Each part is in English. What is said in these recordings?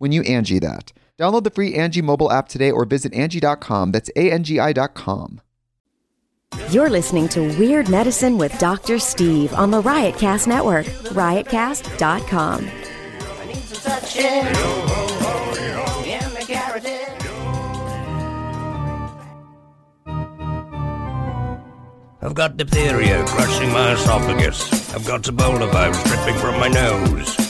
when you Angie that. Download the free Angie mobile app today or visit Angie.com. That's A-N-G-I dot com. You're listening to Weird Medicine with Dr. Steve on the Riotcast Network, riotcast.com. I need some touching. In the carotid. I've got diphtheria crushing my esophagus. I've got Ebola virus dripping from my nose.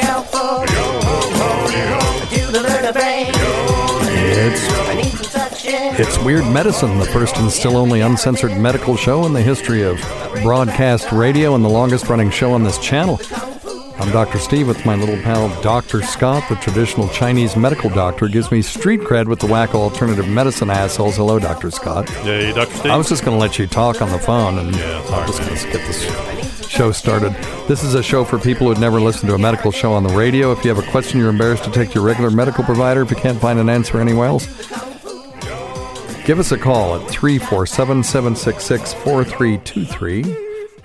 Take a scalpel. Do the vertebrae. It's I need some touching. it's Weird Medicine, the first and still only uncensored medical show in the history of broadcast radio and the longest running show on this channel. I'm Dr. Steve with my little pal Dr. Scott, the traditional Chinese medical doctor, gives me street cred with the wacko alternative medicine assholes. Hello, Dr. Scott. Hey, Dr. Steve. I was just going to let you talk on the phone, and Yeah, I'm just going to get this show started. This is a show for people who'd never listened to a medical show on the radio. If you have a question you're embarrassed to take to your regular medical provider, if you can't find an answer anywhere else, give us a call at 347 766 4323.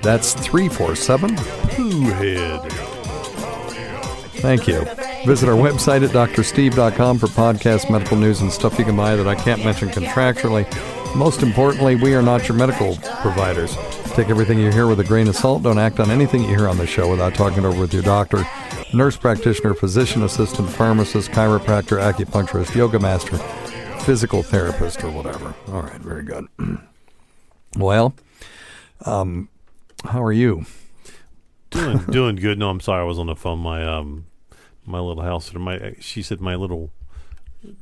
That's 347 Pooh head. Thank you. Visit our website at drsteve.com for podcast medical news and stuff you can buy that I can't mention contractually. Most importantly, we are not your medical providers. Take everything you hear with a grain of salt. Don't act on anything you hear on the show without talking it over with your doctor, nurse practitioner, physician assistant, pharmacist, chiropractor, acupuncturist, yoga master, physical therapist, or whatever. All right, very good. well, um, how are you? Doing doing good. No, I'm sorry. I was on the phone. My um my little house. My she said my little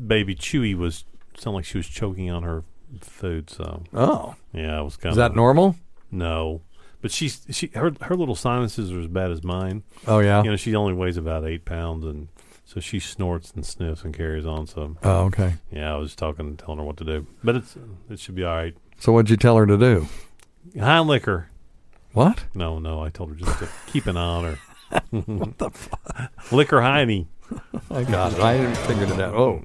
baby Chewy was sounded like she was choking on her food. So Oh, yeah, it was kind of is that normal? No, but she's she her her little sinuses are as bad as mine. Oh yeah. You know, she only weighs about eight pounds, and so she snorts and sniffs and carries on. So Oh okay. yeah, I was talking, telling her what to do, but it's it should be all right. So what'd you tell her to do? High liquor. What? No, no, I told her just to keep an eye on her. what the fuck? Liquor hiney. I got it. I figured it out. Oh,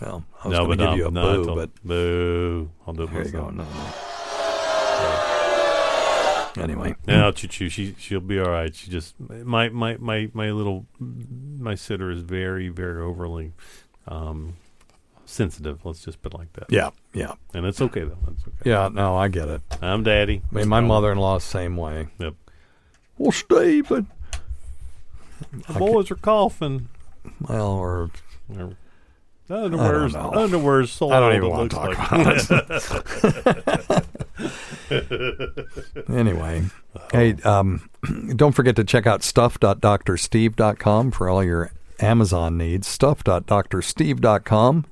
well, I was no, going to give no, you a no, boo, but boo. I'll do it here you go. myself. No, no. Anyway, No, choo choo. She she'll be all right. She just my my my my little my sitter is very very overly um sensitive. Let's just put it like that. yeah, yeah, and it's okay though. It's okay. yeah. No, I get it. I'm daddy. I mean, my mother-in-law same way. Yep. Well, Steve, but The boys are coughing. well, or Or- Underwear's underwear's sold. I don't even want to talk like. about it. anyway, hey, um, don't forget to check out stuff.drsteve.com for all your Amazon needs. Stuff.drsteve.com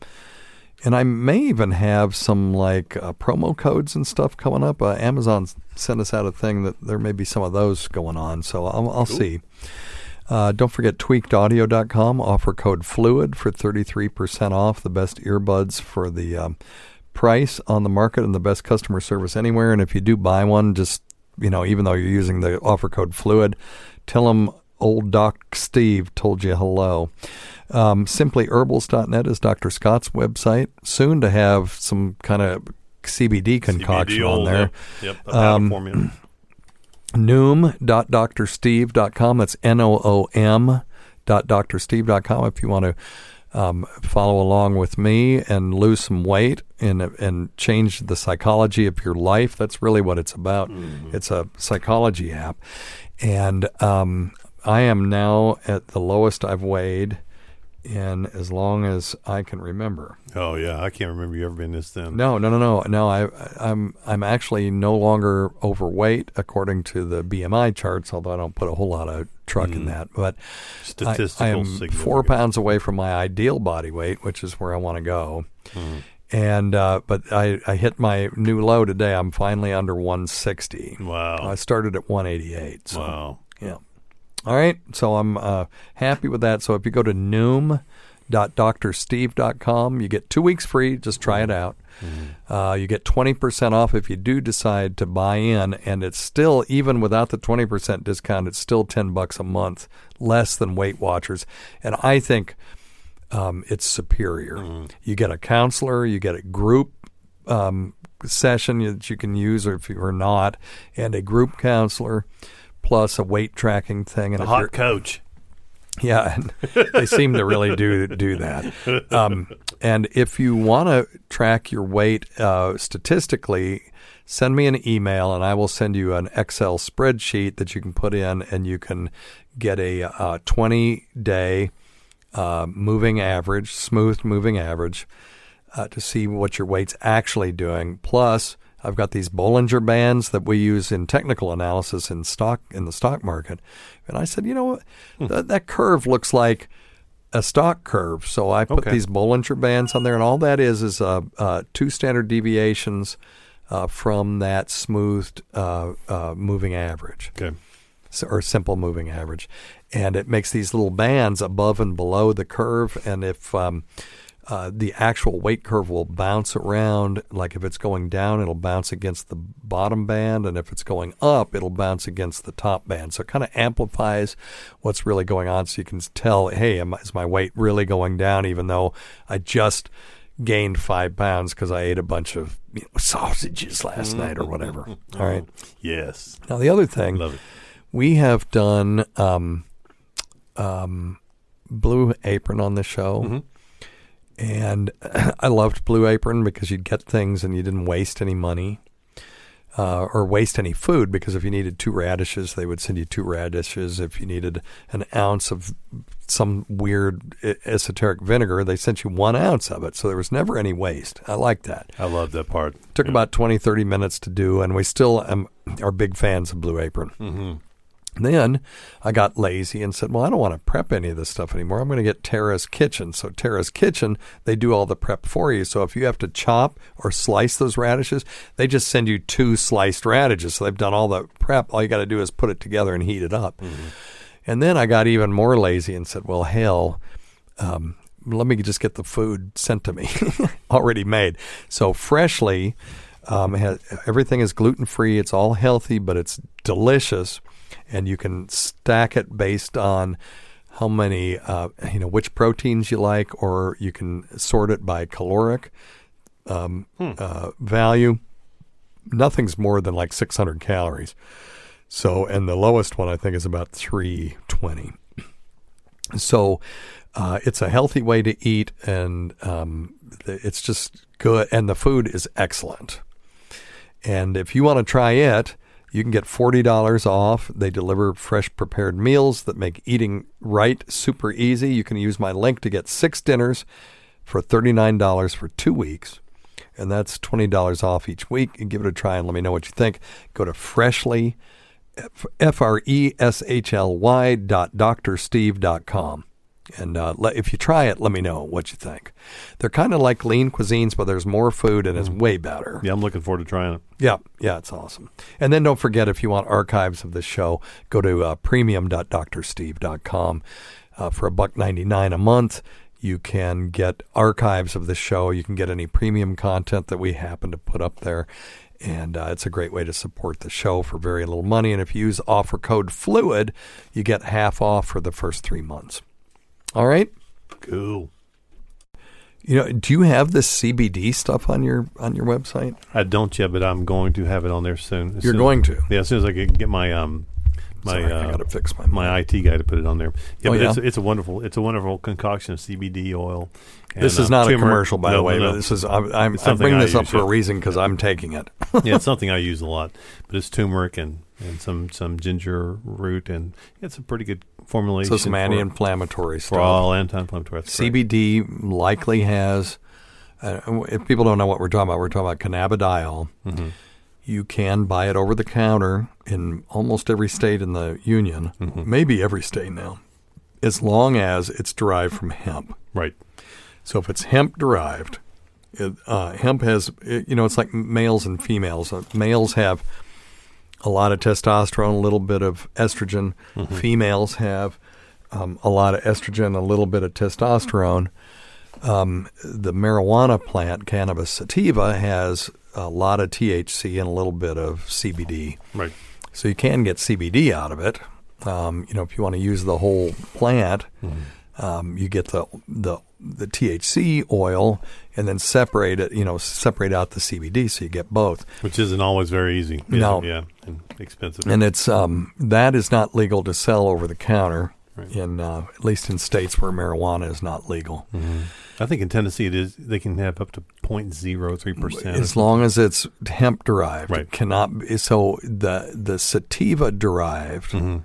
and I may even have some like uh, promo codes and stuff coming up. Uh, Amazon sent us out a thing that there may be some of those going on, so I'll, I'll see. Uh, don't forget tweakedaudio.com. Offer code FLUID for 33% off. The best earbuds for the um, price on the market and the best customer service anywhere. And if you do buy one, just, you know, even though you're using the offer code FLUID, tell them old Doc Steve told you hello. Um, simplyherbals.net is Dr. Scott's website. Soon to have some kind of CBD concoction CBD on there. Yep, yep Um, formula. noom.drsteve.com. That's N O O M dot drsteve.com if you want to um, follow along with me and lose some weight and and change the psychology of your life. That's really what it's about. It's a psychology app, and um, I am now at the lowest I've weighed in as long as I can remember. Oh yeah, I can't remember you ever been this thin. No, no, no, no, no. I, I'm I'm actually no longer overweight according to the BMI charts, although I don't put a whole lot of truck in that. But Statistical I am four pounds away from my ideal body weight, which is where I want to go. And uh, but I, I hit my new low today. I'm finally under 160. Wow! I started at 188. So Wow. yeah. All right. So I'm uh, happy with that. So if you go to noom.drsteve.com, you get two weeks free. Just try it out. Uh, you get 20% off if you do decide to buy in. And it's still, even without the 20% discount, it's still 10 bucks a month less than Weight Watchers. And I think um, it's superior. You get a counselor, you get a group um, session that you can use, or if you are not, and a group counselor, plus a weight tracking thing. And A hot coach. yeah, and they seem to really do do that. Um, and if you want to track your weight uh, statistically, send me an email, and I will send you an Excel spreadsheet that you can put in, and you can get a uh, twenty day uh, moving average, smooth moving average, uh, to see what your weight's actually doing. Plus, I've got these Bollinger Bands that we use in technical analysis in stock in the stock market. And I said, you know, what? that, that curve looks like a stock curve. So I put Okay. these Bollinger Bands on there, and all that is is uh, uh, two standard deviations uh, from that smoothed uh, uh, moving average Okay. s- or simple moving average, and it makes these little bands above and below the curve. And if um, uh, the actual weight curve will bounce around, like if it's going down, it'll bounce against the bottom band, and if it's going up, it'll bounce against the top band. So it kind of amplifies what's really going on, so you can tell, hey, am, is my weight really going down, even though I just gained five pounds because I ate a bunch of you know, sausages last night or whatever. All right. Yes. Now the other thing, we have done um, um, Blue Apron on the show, and I loved Blue Apron because you'd get things and you didn't waste any money. Uh, or waste any food because if you needed two radishes, they would send you two radishes. If you needed an ounce of some weird esoteric vinegar, they sent you one ounce of it. So there was never any waste. I like that. I love that part. Took about 20, 30 minutes to do, and we still am, are big fans of Blue Apron. Mm-hmm. Then I got lazy and said, Well, I don't want to prep any of this stuff anymore. I'm going to get Tara's Kitchen. So, Tara's Kitchen, they do all the prep for you. So, if you have to chop or slice those radishes, they just send you two sliced radishes. So, they've done all the prep. All you got to do is put it together and heat it up. And then I got even more lazy and said, Well, hell, um, let me just get the food sent to me already made. So freshly, um, has, everything is gluten free. It's all healthy, but it's delicious, and you can stack it based on how many, uh, you know, which proteins you like, or you can sort it by caloric um, uh, value. Nothing's more than like 600 calories. So, and the lowest one I think is about 320. So, uh, it's a healthy way to eat, and um, it's just good, and the food is excellent. And if you want to try it, you can get $40 off. They deliver fresh prepared meals that make eating right super easy. You can use my link to get six dinners for $39 for two weeks. And that's $20 off each week. And give it a try and let me know what you think. Go to freshly, F R E S H L Y dot drsteve.com. And uh, let, if you try it, let me know what you think. They're kind of like lean cuisines, but there's more food and it's way better. Yeah, I'm looking forward to trying it. Yeah, yeah, it's awesome. And then don't forget if you want archives of this show, go to uh, premium.drsteve.com uh, for a buck ninety nine a month. You can get archives of the show. You can get any premium content that we happen to put up there. And uh, it's a great way to support the show for very little money. And if you use offer code FLUID, you get half off for the first three months. All right. Cool. You know, do you have this CBD stuff on your on your website? I don't yet, but I'm going to have it on there soon. As You're soon- going to. Yeah, as soon as I can get my um my Sorry, I uh, gotta fix my my IT guy to put it on there. Yeah, Oh, but yeah? It's, it's a wonderful it's a wonderful concoction of CBD oil. and, This is uh, not a commercial, by No, the way. no, But this is I'm, I'm, I bring I this up use, for a reason because I'm taking it. yeah, it's something I use a lot. But it's turmeric and, and some some ginger root and it's a pretty good formulation. So some for- anti-inflammatory for stuff. all anti-inflammatory. That's correct. CBD likely has. Uh, if people don't know what we're talking about, we're talking about cannabidiol. Mm-hmm. You can buy it over the counter in almost every state in the union, Mm-hmm. maybe every state now, as long as it's derived from hemp. Right. So if it's hemp derived, it, uh, hemp has, it, you know, it's like males and females. Uh, males have a lot of testosterone, a little bit of estrogen. Females have um, a lot of estrogen, a little bit of testosterone. Um, the marijuana plant, cannabis sativa, has a lot of THC and a little bit of CBD. Right. So you can get CBD out of it. Um, you know, if you want to use the whole plant, um, you get the the the THC oil and then separate it. You know, separate out the CBD, so you get both. Which isn't always very easy. No. Yeah. And expensive. And it's um, that is not legal to sell over the counter Right. in uh, at least in states where marijuana is not legal. I think in Tennessee it is they can have up to 0.03 percent. As long as it's hemp derived, Right. it cannot. Be, so the the sativa derived Mm-hmm.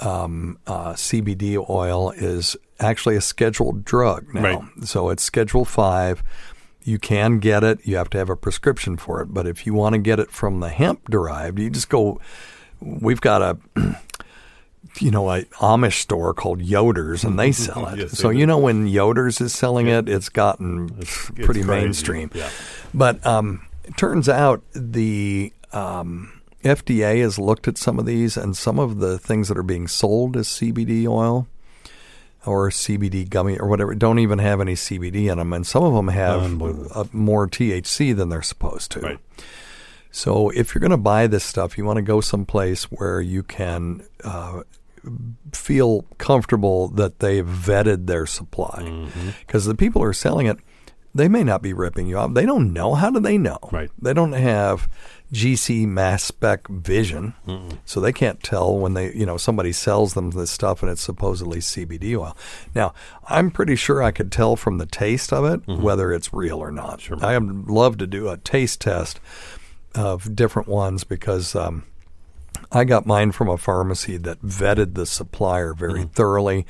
Um, uh, CBD oil is actually a scheduled drug now. Right. So it's Schedule Five. You can get it. You have to have a prescription for it. But if you want to get it from the hemp derived, you just go. We've got a. You know, a Amish store called Yoder's, and they sell it. Yes, so you know when Yoder's is selling it, it's gotten It's- it's pretty crazy. mainstream. Yeah. But um, it turns out the um, FDA has looked at some of these, and some of the things that are being sold as CBD oil or CBD gummy or whatever don't even have any CBD in them, and some of them have more THC than they're supposed to. Right. So if you're going to buy this stuff, you want to go someplace where you can uh, feel comfortable that they've vetted their supply. Mm-hmm. Because the people who are selling it, they may not be ripping you off. They don't know. How do they know? Right. They don't have GC mass spec vision, so they can't tell when they, you know, somebody sells them this stuff and it's supposedly CBD oil. Now, I'm pretty sure I could tell from the taste of it whether it's real or not. Sure. I would love to do a taste test of different ones because um, I got mine from a pharmacy that vetted the supplier very thoroughly,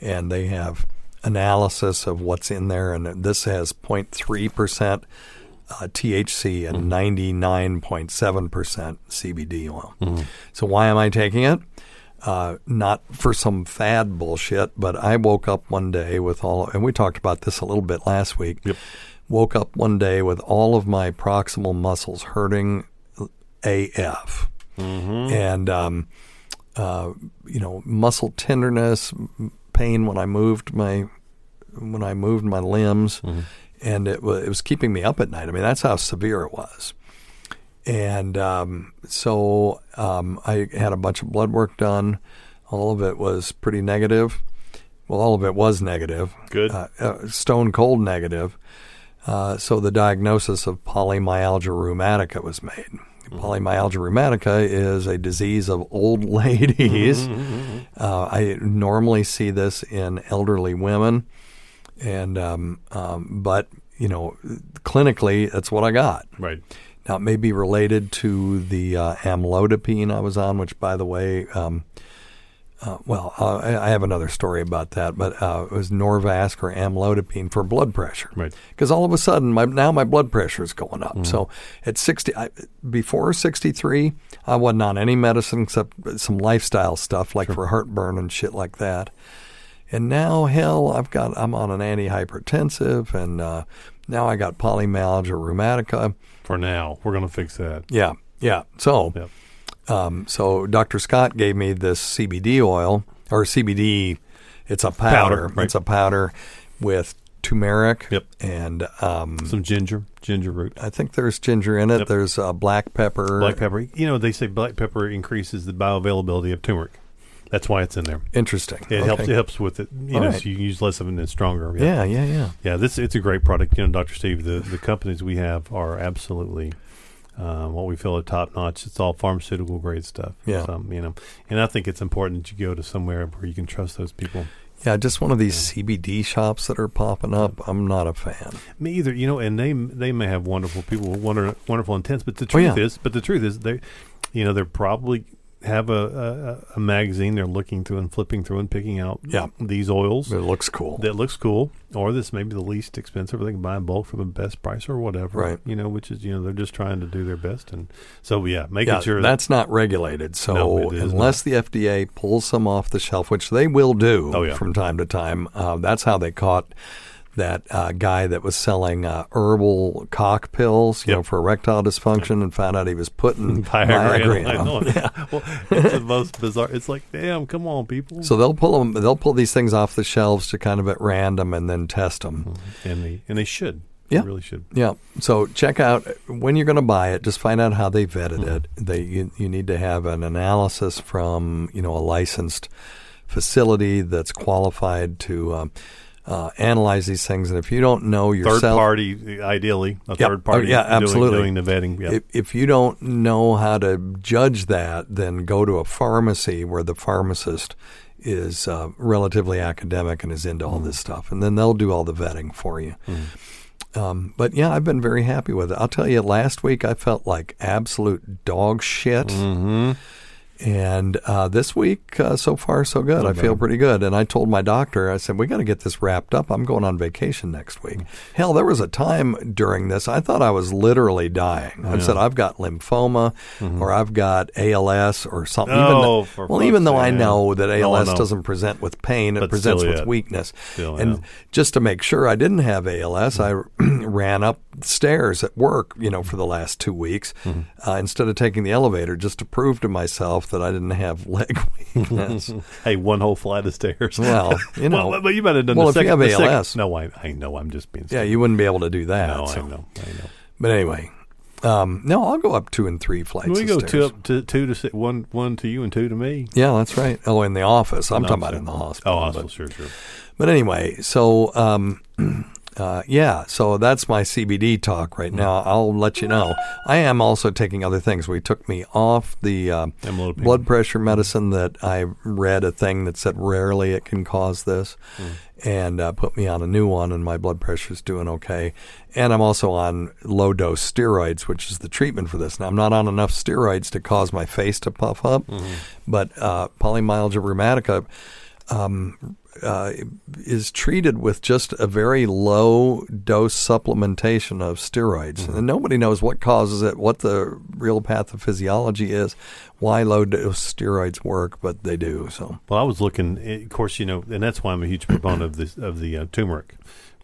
and they have analysis of what's in there. And this has 0.3 percent uh, THC and 99.7 percent CBD oil. So why am I taking it? Uh, not for some fad bullshit, but I woke up one day with all, and we talked about this a little bit last week. Yep. Woke up one day with all of my proximal muscles hurting AF, and um, uh, you know, muscle tenderness, pain when I moved my when I moved my limbs, and it was it was keeping me up at night. I mean, that's how severe it was. And um, so um, I had a bunch of blood work done. All of it was pretty negative. Well, all of it was negative. Good. Uh, uh, stone cold negative. Uh, so the diagnosis of polymyalgia rheumatica was made. Polymyalgia rheumatica is a disease of old ladies. Uh, I normally see this in elderly women, and um, um, but you know, clinically, that's what I got. Right. Now, it may be related to the uh, amlodipine I was on, which, by the way, um, uh, well, uh, I I have another story about that, but uh, it was Norvasc or amlodipine for blood pressure. Right. Because all of a sudden, my, now my blood pressure is going up. So at 60, I, before 63, I wasn't on any medicine except some lifestyle stuff like for heartburn and shit like that. And now, hell, I've got I'm on an antihypertensive, and uh, now I got polymyalgia rheumatica. For now, we're going to fix that. Yeah, yeah. So, Yep. um, so Dr. Scott gave me this CBD oil or CBD. It's a powder. Powder, right. It's a powder with turmeric. Yep. And um, Some ginger, ginger root, I think there's ginger in it. Yep. There's uh, black pepper. black pepper. You know, they say black pepper increases the bioavailability of turmeric. That's why it's in there. Interesting. It Okay. helps. It helps with it. You All know, right. so you use less of it and it's stronger. Yeah, yeah, yeah. Yeah, this it's a great product. You know, Doctor Steve, the the companies we have are absolutely uh, what we feel are top notch. It's all pharmaceutical grade stuff. Yeah. So, you know, and I think it's important that you go to somewhere where you can trust those people. Yeah, just one of these CBD shops that are popping up. I'm not a fan. Me either. You know, and they they may have wonderful people, with wonder, wonderful intents, but the Oh, truth yeah. is, but the truth is, they, you know, they're probably have a, a, a magazine they're looking through and flipping through and picking out Yeah. these oils It looks cool. that looks cool, or this may be the least expensive. They can buy in bulk for the best price or whatever. Right. You know, which is you know they're just trying to do their best, and so yeah, making yeah, sure that's not regulated. So No, unless the FDA pulls some off the shelf, which they will do Oh, yeah. from time to time, uh, that's how they caught that uh, guy that was selling uh, herbal cock pills, you Yep. know, for erectile dysfunction, and found out he was putting Viagra. Viagra in. in I know. them. it. Well, it's the most bizarre. It's like, damn, come on, people. So they'll pull them. They'll pull these things off the shelves to kind of at random and then test them. and they and they should. Yeah. They really should. Yeah. So check out when you're going to buy it. Just find out how they vetted Mm-hmm. it. They you, you need to have an analysis from you know a licensed facility that's qualified to um, uh, analyze these things. And if you don't know yourself, Third party, ideally, a Yeah. third party. Oh, yeah, absolutely. Doing, the vetting. Yeah. if, if you don't know how to judge that, then go to a pharmacy where the pharmacist is uh, relatively academic and is into all this stuff, and then they'll do all the vetting for you. Um, but yeah, I've been very happy with it. I'll tell you, last week I felt like absolute dog shit. And uh, this week, uh, so far, so good. I feel pretty good. And I told my doctor, I said, we got to get this wrapped up. I'm going on vacation next week. Hell, there was a time during this, I thought I was literally dying. I said, I've got lymphoma or I've got ALS or something. even Oh, though- for well, even though I know that No, ALS know. doesn't present with pain, it But presents with yeah. weakness. Still, and yeah. just to make sure I didn't have ALS, I ran up stairs at work, you know, for the last two weeks Mm-hmm. uh, instead of taking the elevator, just to prove to myself that I didn't have leg weakness. hey, one whole flight of stairs. Well, you know. well, but you might have done Well, the if you have the second- ALS. no, I, I know. I'm just being. yeah, you wouldn't be able to do that. No, so. I know. I know. But anyway, um, no, I'll go up two and three flights. we go stairs. two up to two to six, one one to you and two to me. Yeah, that's right. Oh, in the office. I'm No, talking about in the hospital. Oh, but- hospital. Sure, sure. But anyway, so um, uh, yeah, so that's my CBD talk right now. I'll let you know. I am also taking other things. We took me off the uh, blood pressure medicine that I read a thing that said rarely it can cause this, and uh, put me on a new one, and my blood pressure's doing okay. And I'm also on low dose steroids, which is the treatment for this. Now I'm not on enough steroids to cause my face to puff up, but uh, polymyalgia rheumatica um, uh, is treated with just a very low dose supplementation of steroids. And nobody knows what causes it, what the real pathophysiology is, why low dose steroids work, but they do. So, Well, I was looking. eh, Of course, you know, and that's why I'm a huge proponent of this of the uh, turmeric.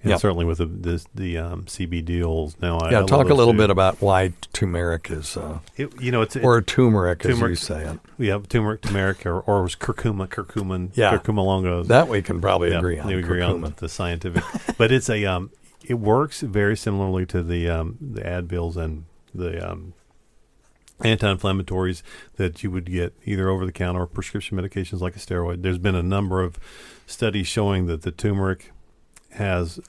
And Yeah. certainly with the the, the um, CBD oils. Now, I, I yeah, love talk a little too. bit about why turmeric is, uh, It, you know, it's it, or turmeric, as you say it. yeah, turmeric, turmeric, or or it was curcuma, curcumin, Yeah. curcuma longa. That we can probably yeah, agree on. We agree on the scientific, but it's a um, it works very similarly to the um, the Advils and the um, anti-inflammatories that you would get either over the counter or prescription medications like a steroid. There's been a number of studies showing that the turmeric has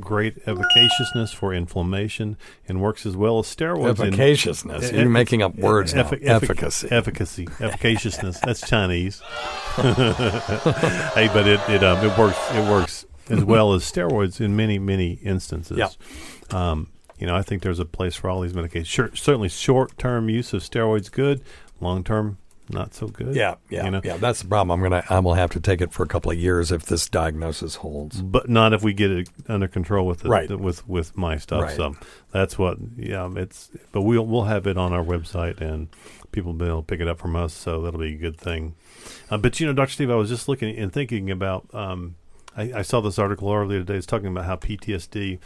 great efficaciousness for inflammation and works as well as steroids. Efficaciousness. E- You're e- making up words now. effic- effic- Efficacy. efficacy, efficaciousness. That's Chinese. hey, but it it um, it works it works as well as steroids in many many instances. Yeah. Um, you know, I think there's a place for all these medications. Sure, certainly, short term use of steroids good. Long term, not so good. Yeah, yeah, you know? yeah. That's the problem. I'm gonna. I will have to take it for a couple of years if this diagnosis holds. but not if we get it under control with the, Right. the- with with my stuff. Right. So that's what yeah. It's but we'll we'll have it on our website and people will be able to pick it up from us. So that'll be a good thing. Uh, but you know, Doctor Steve, I was just looking and thinking about. Um, I, I saw this article earlier today. It's talking about how PTSD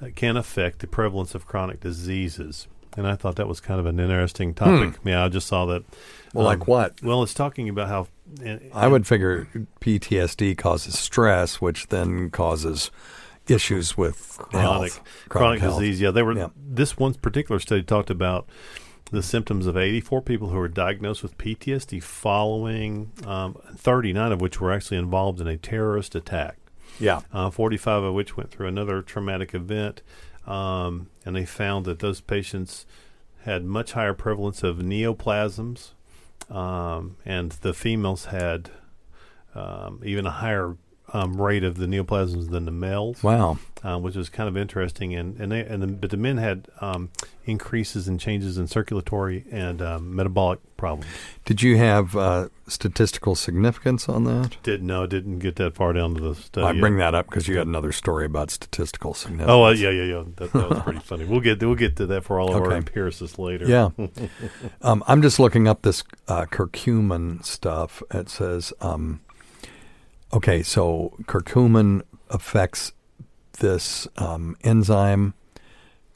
uh, can affect the prevalence of chronic diseases. And I thought that was kind of an interesting topic. Yeah, I just saw that. Hmm. Well, like um, what? Well, it's talking about how. I would figure PTSD causes stress, which then causes issues with chronic health, chronic, health. disease. Yeah, they were. Yeah. This one particular study talked about the symptoms of 84 people who were diagnosed with PTSD following um, 39 of which were actually involved in a terrorist attack. Yeah. Uh, 45 of which went through another traumatic event, um, and they found that those patients had much higher prevalence of neoplasms, um, and the females had um, even a higher um, rate of the neoplasms than the males Wow. uh, which was kind of interesting. And and, they, and the, but the men had um, increases and changes in circulatory and um, metabolic problems. Did you have uh, statistical significance on that? Did no, didn't get that far down to the study. I bring that up because you had another story about statistical significance. Oh uh, yeah, yeah, yeah. That, that was pretty funny. We'll get we'll get to that for all of our empiricists later. Yeah. um, I'm just looking up this uh, curcumin stuff. It says, um, okay, so curcumin affects this um, enzyme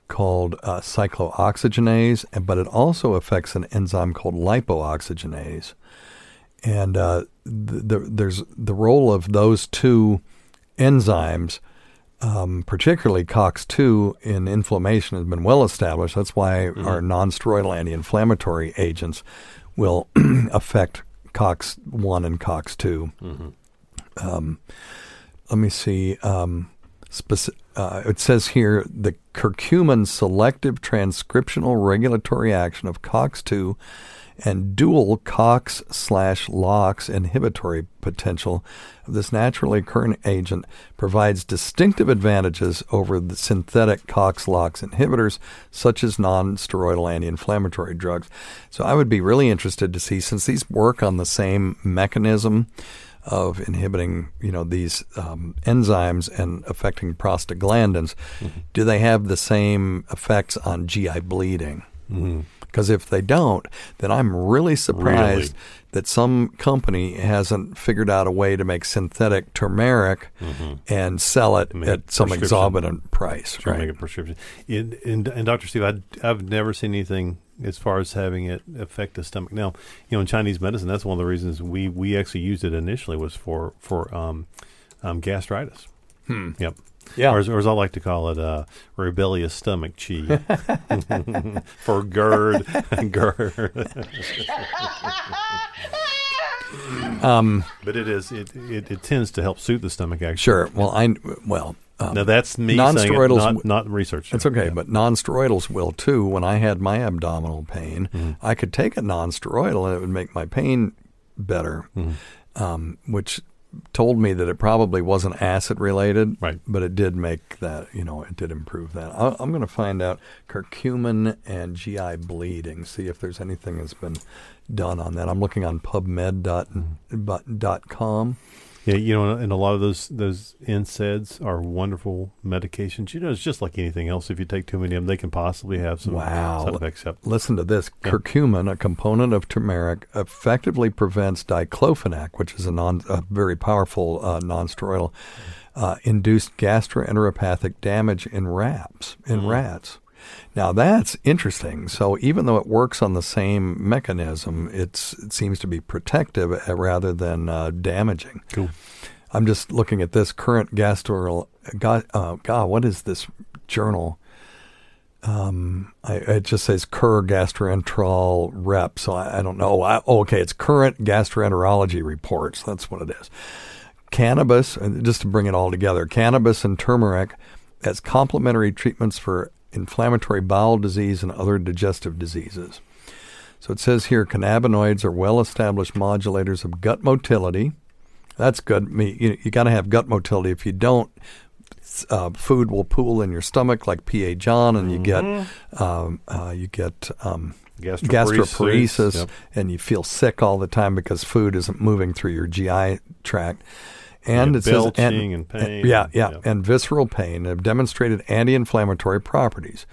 called uh, cyclooxygenase, but it also affects an enzyme called lipoxygenase. And uh, th- the, there's the role of those two enzymes um, particularly COX2 in inflammation has been well established. That's why our non-steroidal anti-inflammatory agents will affect COX1 and COX2. Um, let me see. Um, speci- uh, it says here the curcumin selective transcriptional regulatory action of COX2 and dual COX slash LOX inhibitory potential of this naturally occurring agent provides distinctive advantages over the synthetic COX LOX inhibitors, such as non steroidal anti inflammatory drugs. So I would be really interested to see, since these work on the same mechanism of inhibiting, you know, these um, enzymes and affecting prostaglandins, do they have the same effects on GI bleeding? Because if they don't, then I'm really surprised Really? that some company hasn't figured out a way to make synthetic turmeric and sell it Make at some exorbitant price. Right? make a prescription. In, in, and Dr. Steve, I, I've never seen anything as far as having it affect the stomach. Now, you know, in Chinese medicine, that's one of the reasons we, we actually used it initially was for for um, um, gastritis. Hmm. Yep. Yeah. Or as, or as I like to call it, uh, rebellious stomach chi. for GERD. GERD. Um, but it is it, it, it tends to help soothe the stomach. Actually, sure. Well, I well. Um, Now that's me saying it, Non-steroidals not, w- not research. It's okay, Yeah. but non-steroidals will too. When I had my abdominal pain, Mm-hmm. I could take a non-steroidal and it would make my pain better, Mm-hmm. um, which told me that it probably wasn't acid related, Right. But it did make that, you know, it did improve that. I, I'm going to find out curcumin and GI bleeding, see if there's anything that's been done on that. I'm looking on PubMed.com. Yeah, you know, and a lot of those those NSAIDs are wonderful medications. You know, it's just like anything else. If you take too many of them, they can possibly have some Wow. side effects. Listen to this. Curcumin, a component of turmeric, effectively prevents diclofenac, which is a, non, a very powerful uh, nonsteroidal, uh, induced gastroenteropathic damage in rats. In rats. Now that's interesting. So even though it works on the same mechanism, it's it seems to be protective uh, rather than uh, damaging. Cool. I'm just looking at this current gastro. God, uh, God, what is this journal? Um, I, it just says Cur Gastroenterol Rep, so I, I don't know. I, oh, okay, it's current gastroenterology reports. That's what it is. Cannabis, just to bring it all together, cannabis and turmeric as complementary treatments for inflammatory bowel disease and other digestive diseases. So it says here cannabinoids are well established modulators of gut motility. That's good. You, you got to have gut motility. If you don't, uh, food will pool in your stomach like PA John, and you get um, uh, you get um, Gastroparesis, gastroparesis, yep. and you feel sick all the time because food isn't moving through your GI tract. And it says belching and pain. yeah, yeah, Yeah. and visceral pain have demonstrated anti-inflammatory properties.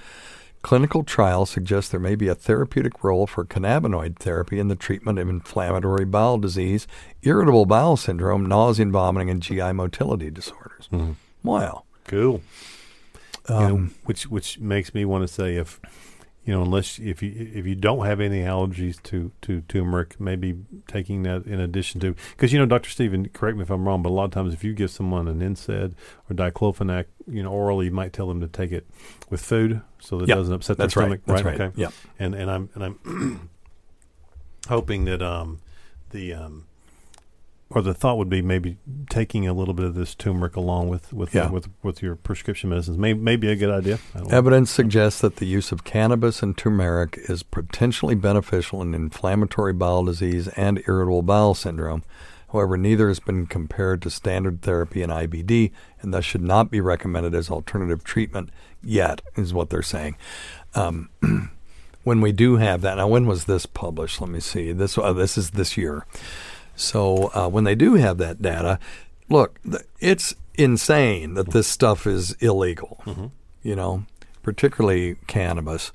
Clinical trials suggest there may be a therapeutic role for cannabinoid therapy in the treatment of inflammatory bowel disease, irritable bowel syndrome, nausea and vomiting, and GI motility disorders. Mm-hmm. Wow. Cool. You know, Um, which which makes me want to say if you know unless if you if you don't have any allergies to to turmeric, maybe taking that in addition to because you know Dr. Stephen, correct me if I'm wrong, but a lot of times if you give someone an NSAID or diclofenac, you know orally, you might tell them to take it with food so that it doesn't upset that's their right, stomach. that's right, Okay. yeah. And and I'm and I'm hoping that um the um or the thought would be maybe taking a little bit of this turmeric along with with Yeah. with with your prescription medicines may may be a good idea. Don't know. Evidence suggests that the use of cannabis and turmeric is potentially beneficial in inflammatory bowel disease and irritable bowel syndrome. However, neither has been compared to standard therapy in IBD and thus should not be recommended as alternative treatment yet, is what they're saying. Um, when we do have that, now when was this published? Let me see. This uh, this is this year. So uh, when they do have that data, look, it's insane that this stuff is illegal. You know, particularly cannabis.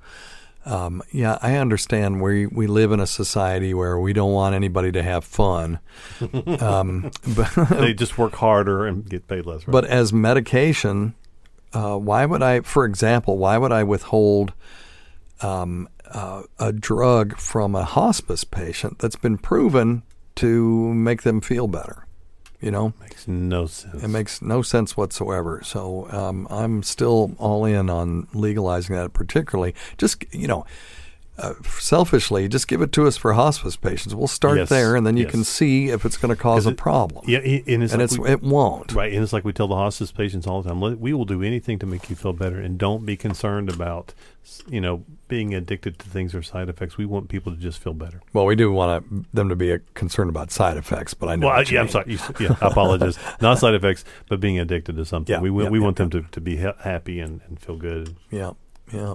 Um, yeah, I understand we we live in a society where we don't want anybody to have fun, um, but they just work harder and get paid less. Right? but as medication, uh, why would I, for example, why would I withhold um, uh, a drug from a hospice patient that's been proven to make them feel better? You know, makes no sense. it makes no sense whatsoever. So um, I'm still all in on legalizing that, particularly. Just you know, uh, selfishly, just give it to us for hospice patients. We'll start Yes, there, and then you yes. can see if it's going to cause a problem. yeah, and it's and like it's we- it won't. Right, and it's like we tell the hospice patients all the time: we will do anything to make you feel better, and don't be concerned about, you know, being addicted to things or side effects. We want people to just feel better. Well, we do want them to be uh, concerned about side effects, but I know. Well, I, yeah, I'm sorry. You, yeah, I apologize. Not side effects, but being addicted to something. Yeah, we we, yeah, we yeah, want them to, to be ha- happy and, and feel good. Yeah, yeah.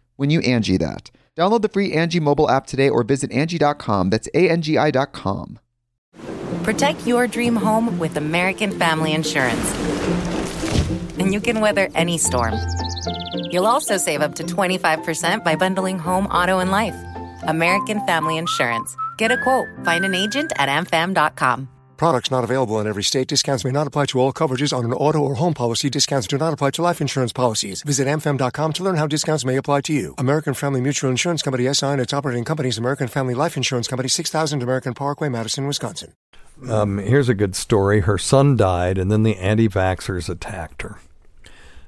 when you Angie that. Download the free Angie mobile app today or visit Angie.com. That's A-N-G-I dot. Protect your dream home with American Family Insurance. And you can weather any storm. You'll also save up to 25% by bundling home, auto, and life. American Family Insurance. Get a quote. Find an agent at amfam.com. Products not available in every state. Discounts may not apply to all coverages on an auto or home policy. Discounts do not apply to life insurance policies. Visit amfam.com to learn how discounts may apply to you. American Family Mutual Insurance Company SI and its operating companies American Family Life Insurance Company 6000 American Parkway, Madison, Wisconsin. Um, here's a good story. Her son died, and then the anti-vaxxers attacked her.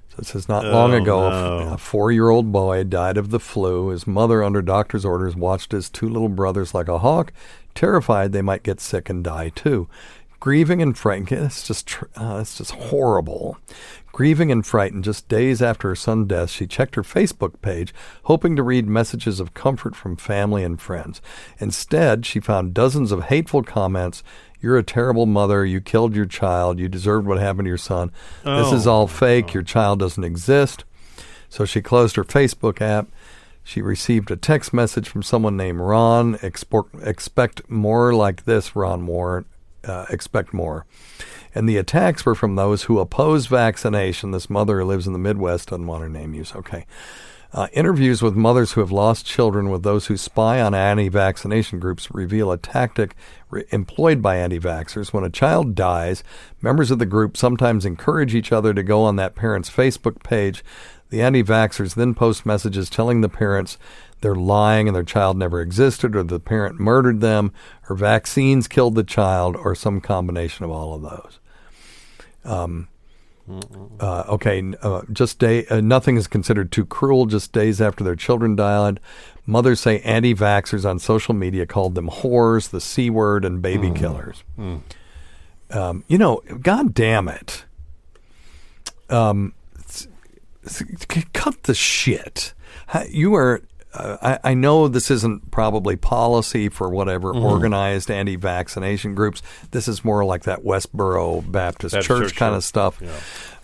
So it says not long Oh, ago, no. a four-year-old boy died of the flu. His mother, under doctor's orders, watched his two little brothers like a hawk, terrified they might get sick and die too. Grieving and frightened. It's just, uh, it's just horrible. Grieving and frightened, just days after her son's death, she checked her Facebook page, hoping to read messages of comfort from family and friends. Instead, she found dozens of hateful comments. You're a terrible mother. You killed your child. You deserved what happened to your son. This is Oh. all fake. Your child doesn't exist. So she closed her Facebook app. She received a text message from someone named Ron. Expect more like this, Ron Warren. Uh, expect more. And the attacks were from those who oppose vaccination. This mother who lives in the Midwest doesn't want her name used. Okay. Uh, interviews with mothers who have lost children with those who spy on anti vaccination groups reveal a tactic re- employed by anti vaxxers. When a child dies, members of the group sometimes encourage each other to go on that parent's Facebook page. The anti vaxxers then post messages telling the parents they're lying and their child never existed, or the parent murdered them, or vaccines killed the child, or some combination of all of those. Um, uh, okay, uh, just day. Uh, nothing is considered too cruel. Just days after their children died, mothers say anti-vaxxers on social media called them whores, the c word, and baby killers. Um, you know, God damn it. Um, s- s- c- cut the shit. You are. Uh, I, I know this isn't probably policy for whatever organized anti-vaccination groups. This is more like that Westboro Baptist, Baptist Church, Church, kind of stuff. Yeah.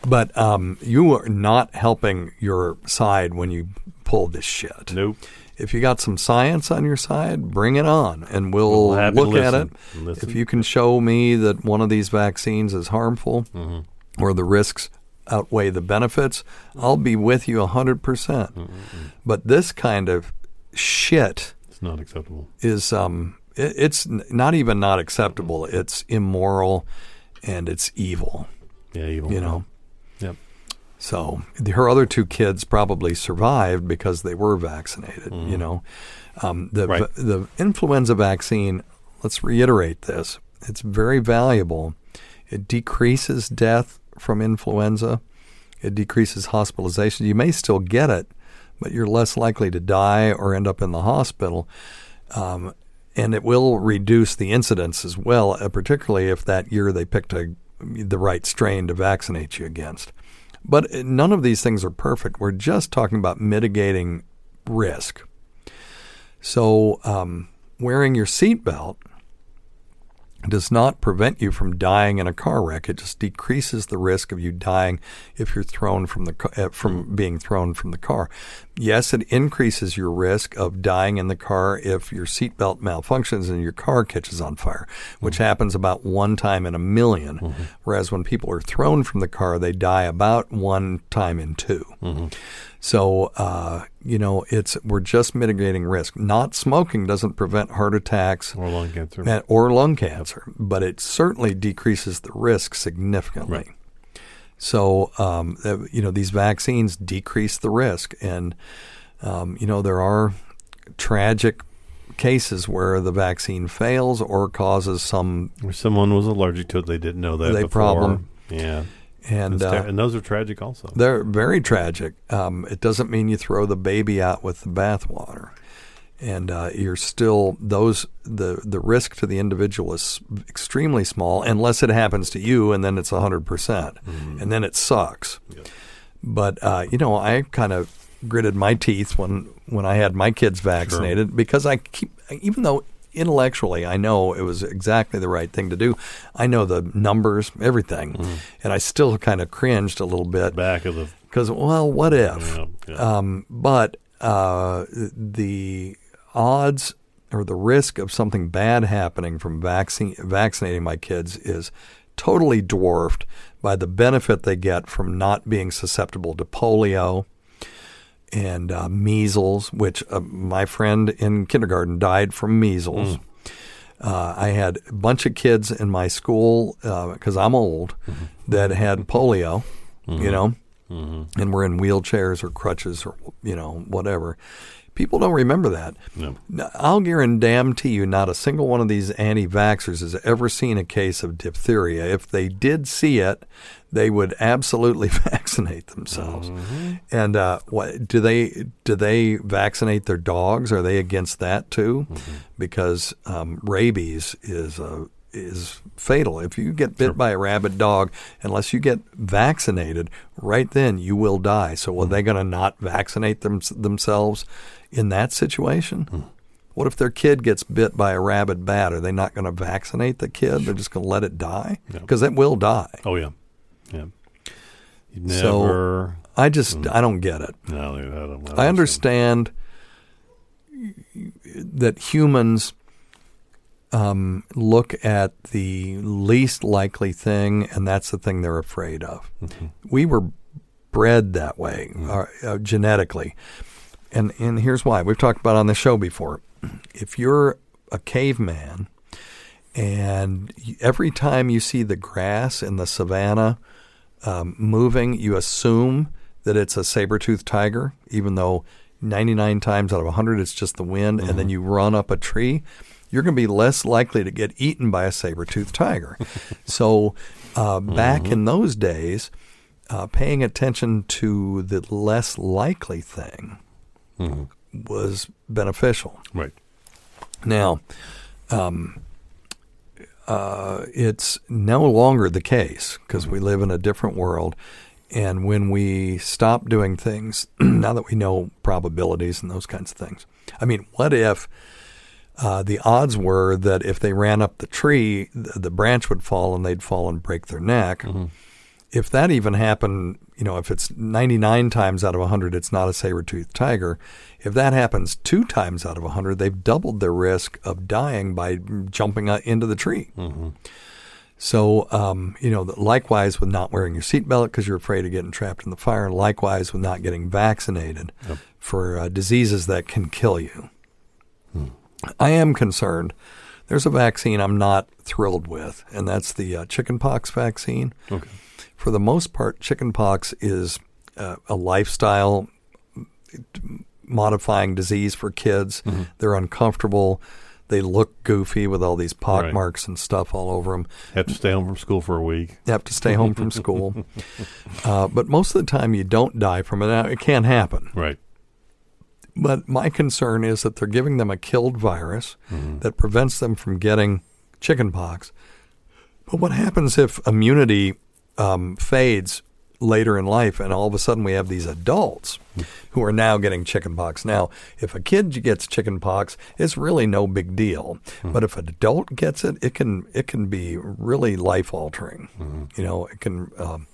But um, you are not helping your side when you pull this shit. Nope. If you got some science on your side, bring it on, and we'll to look at it. Listen. If you can show me that one of these vaccines is harmful, Mm-hmm. or the risks outweigh the benefits, I'll be with you hundred percent. Mm-hmm. But this kind of shit It's not acceptable. is um, it, it's not even not acceptable. It's immoral, and it's evil. Yeah, evil. You know. Yep. So her other two kids probably survived because they were vaccinated. You know, um, the Right. the influenza vaccine. Let's reiterate this: it's very valuable. It decreases death from influenza. It decreases hospitalization. You may still get it, but you're less likely to die or end up in the hospital. Um, and it will reduce the incidence as well, uh, particularly if that year they picked a, the right strain to vaccinate you against. But uh, none of these things are perfect. We're just talking about mitigating risk. So, um, wearing your seatbelt does not prevent you from dying in a car wreck. It just decreases the risk of you dying if you're thrown from the uh, from being thrown from the car. Yes, it increases your risk of dying in the car if your seatbelt malfunctions and your car catches on fire, which mm-hmm. happens about one time in a 1000000 mm-hmm. Whereas when people are thrown from the car, they die about one time in 2 mm-hmm. So uh, you know, it's we're just mitigating risk. Not smoking doesn't prevent heart attacks Or lung cancer. or lung cancer, but it certainly decreases the risk significantly. Right. So, um, uh, you know, these vaccines decrease the risk, and um, you know there are tragic cases where the vaccine fails or causes some Or someone was allergic to it. They didn't know that They before. problem. Yeah. And uh, and those are tragic also. They're very tragic. Um, it doesn't mean you throw the baby out with the bathwater, and uh, you're still those the the risk to the individual is extremely small unless it happens to you, and then it's hundred percent, and then it sucks. But uh, you know, I kind of gritted my teeth when when I had my kids vaccinated because I keep even though intellectually I know it was exactly the right thing to do. I know the numbers, everything, and I still kind of cringed a little bit Back of the. because well, what if? Yeah, yeah. Um, but uh, the odds or the risk of something bad happening from vaccine vaccinating my kids is totally dwarfed by the benefit they get from not being susceptible to polio and uh, measles, which uh, my friend in kindergarten died from measles. Uh, I had a bunch of kids in my school because I'm old that had polio, you know, and were in wheelchairs or crutches or you know whatever. People don't remember that. No. I'll guarantee you, not a single one of these anti-vaxxers has ever seen a case of diphtheria. If they did see it, they would absolutely vaccinate themselves. And uh, what do they do? They vaccinate their dogs? Are they against that too? Because um, rabies is a is fatal. If you get bit by a rabid dog, unless you get vaccinated, right then you will die. So, are they going to not vaccinate them, themselves in that situation? Hmm. What if their kid gets bit by a rabid bat? Are they not going to vaccinate the kid? They're just going to let it die because it will die. Oh yeah, yeah. You So- never. I just I don't get it. no, I don't. I understand that humans um, look at the least likely thing, and that's the thing they're afraid of. We were bred that way uh, uh, genetically, and and here's why. We've talked about it on the show before. If you're a caveman, and every time you see the grass in the savannah um, moving, you assume that it's a saber-toothed tiger, even though 99 times out of 100 it's just the wind, and then you run up a tree, you're going to be less likely to get eaten by a saber-toothed tiger. so uh, back in those days, uh, paying attention to the less likely thing was beneficial. Right. Now, um, uh, it's no longer the case because we live in a different world. And when we stop doing things, now that we know probabilities and those kinds of things, I mean, what if uh, the odds were that if they ran up the tree, the, the branch would fall and they'd fall and break their neck? If that even happened, you know, if it's 99 times out of 100, it's not a saber-toothed tiger. If that happens two times out of 100, they've doubled their risk of dying by jumping uh, into the tree. So, um, you know, likewise with not wearing your seatbelt because you're afraid of getting trapped in the fire. Likewise with not getting vaccinated for uh, diseases that can kill you. I am concerned. There's a vaccine I'm not thrilled with, and that's the uh, chickenpox vaccine. Okay. For the most part, chickenpox is uh, a lifestyle modifying disease for kids. They're uncomfortable. They look goofy with all these pock Right. marks and stuff all over them. Have to stay home from school for a week. Have to stay home from school. Uh, but most of the time, you don't die from it. Now, it can happen. Right. But my concern is that they're giving them a killed virus that prevents them from getting chickenpox. But what happens if immunity um, fades later in life and all of a sudden we have these adults who are now getting chickenpox? Now, if a kid gets chickenpox, it's really no big deal. But if an adult gets it, it can it can be really life altering. You know, it can um,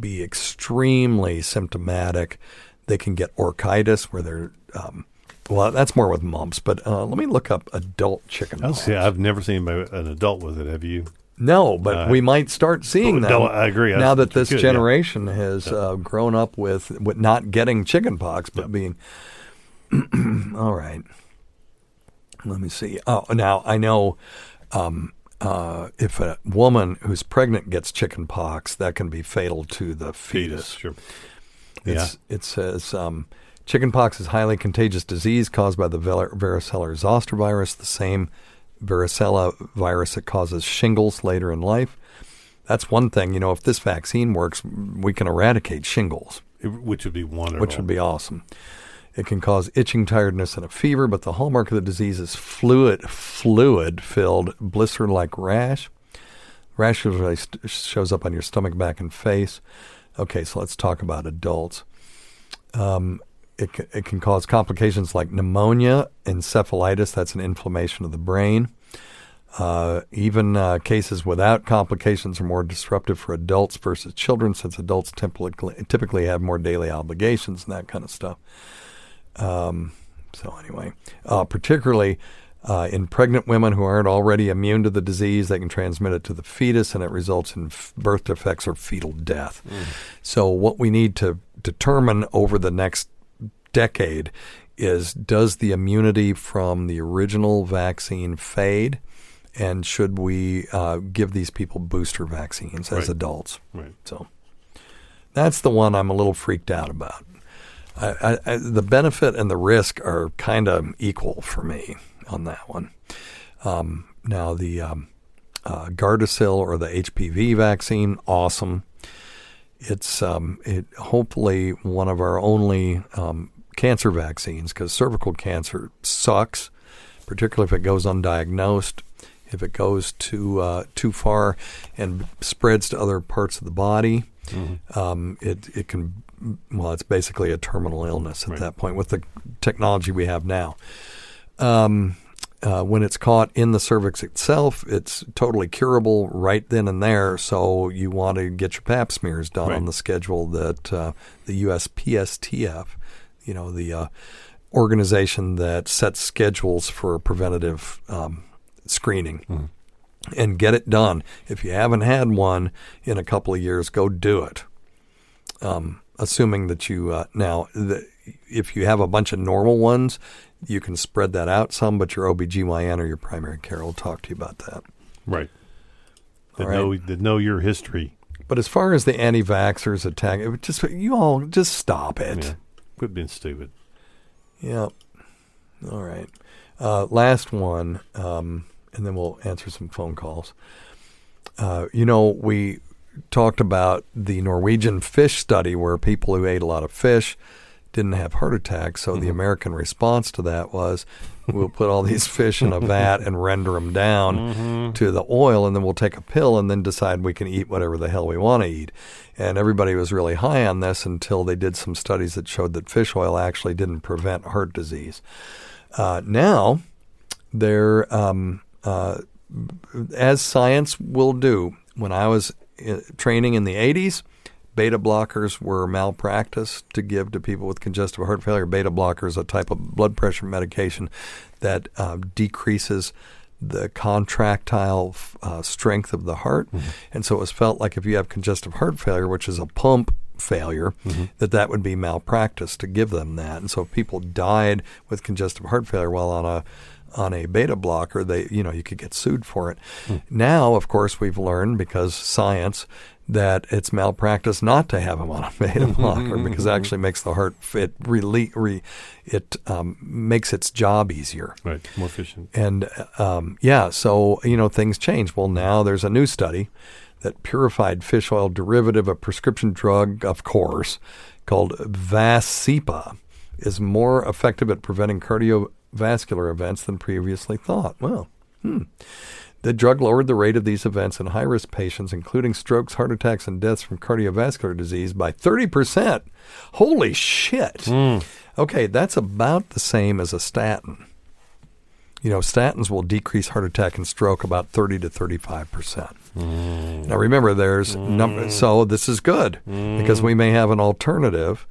be extremely symptomatic. They can get orchitis where they're um, well, that's more with mumps. But uh, let me look up adult chicken. I was, yeah, I've never seen an adult with it. Have you? No, but Uh, we might start seeing that. no, I agree. Now that this good, yeah. generation has uh, grown up with, with not getting chickenpox, but being all right. Let me see. Oh, now I know um, uh, if a woman who's pregnant gets chickenpox, that can be fatal to the fetus. Fetus. Sure. It's, It says um, chickenpox is a highly contagious disease caused by the varicella zoster virus, the same varicella virus that causes shingles later in life. That's one thing. You know, if this vaccine works, we can eradicate shingles, It- which would be wonderful. which would be awesome. It can cause itching, tiredness, and a fever, but the hallmark of the disease is fluid, fluid-filled blister-like rash. Rash usually st- shows up on your stomach, back, and face. Okay, so let's talk about adults. Um, it, ca- it can cause complications like pneumonia, encephalitis, that's an inflammation of the brain. Uh, even uh, cases without complications are more disruptive for adults versus children, since adults typically, typically have more daily obligations and that kind of stuff. Um, so anyway, uh, particularly uh, in pregnant women who aren't already immune to the disease, they can transmit it to the fetus, and it results in f- birth defects or fetal death. So what we need to determine over the next decade is does the immunity from the original vaccine fade? And should we uh, give these people booster vaccines as Right. adults? Right. So that's the one I'm a little freaked out about. I, I, I, the benefit and the risk are kind of equal for me on that one. Um, now the um, uh, Gardasil or the HPV vaccine, awesome. It's um, it hopefully one of our only um, cancer vaccines because cervical cancer sucks, particularly if it goes undiagnosed. If it goes too uh, too far and spreads to other parts of the body, um, it it can well, it's basically a terminal illness at Right. that point with the technology we have now. Um, uh, when it's caught in the cervix itself, it's totally curable right then and there. So you want to get your pap smears done Right. on the schedule that uh, the USPSTF, you know, the uh, organization that sets schedules for preventative um, screening, and get it done. If you haven't had one in a couple of years, go do it. Um, assuming that you uh, now, the, if you have a bunch of normal ones, you can spread that out some, but your OBGYN or your primary care will talk to you about that. Right. All right. know that know your history. But as far as the anti-vaxxers attack, it just you all just stop it. Yeah. Quit being stupid. Yep. All right. Uh, last one, um, and then we'll answer some phone calls. Uh, you know, we talked about the Norwegian fish study where people who ate a lot of fish didn't have heart attacks. So the American response to that was we'll put all these fish in a vat and render them down to the oil, and then we'll take a pill and then decide we can eat whatever the hell we want to eat. And everybody was really high on this until they did some studies that showed that fish oil actually didn't prevent heart disease. Uh, now, they're um, uh, as science will do. When I was uh, training in the 80s, beta blockers were malpractice to give to people with congestive heart failure. Beta blockers, a type of blood pressure medication that uh, decreases the contractile uh, strength of the heart, and so it was felt like if you have congestive heart failure, which is a pump failure, that that would be malpractice to give them that. And so if people died with congestive heart failure while on a on a beta blocker, they you know you could get sued for it. Now, of course, we've learned because science that it's malpractice not to have them on a beta blocker because it actually makes the heart fit really re, it um, makes its job easier. Right. More efficient. And um, yeah, so you know things change. Well, now there's a new study that purified fish oil derivative, a prescription drug, of course, called Vascepa, is more effective at preventing cardiovascular events than previously thought. Well, hmm. The drug lowered the rate of these events in high risk patients, including strokes, heart attacks, and deaths from cardiovascular disease, by 30%. Holy shit. Hmm. Okay, that's about the same as a statin. You know, statins will decrease heart attack and stroke about 30 to 35%. Now remember, there's number, so this is good because we may have an alternative.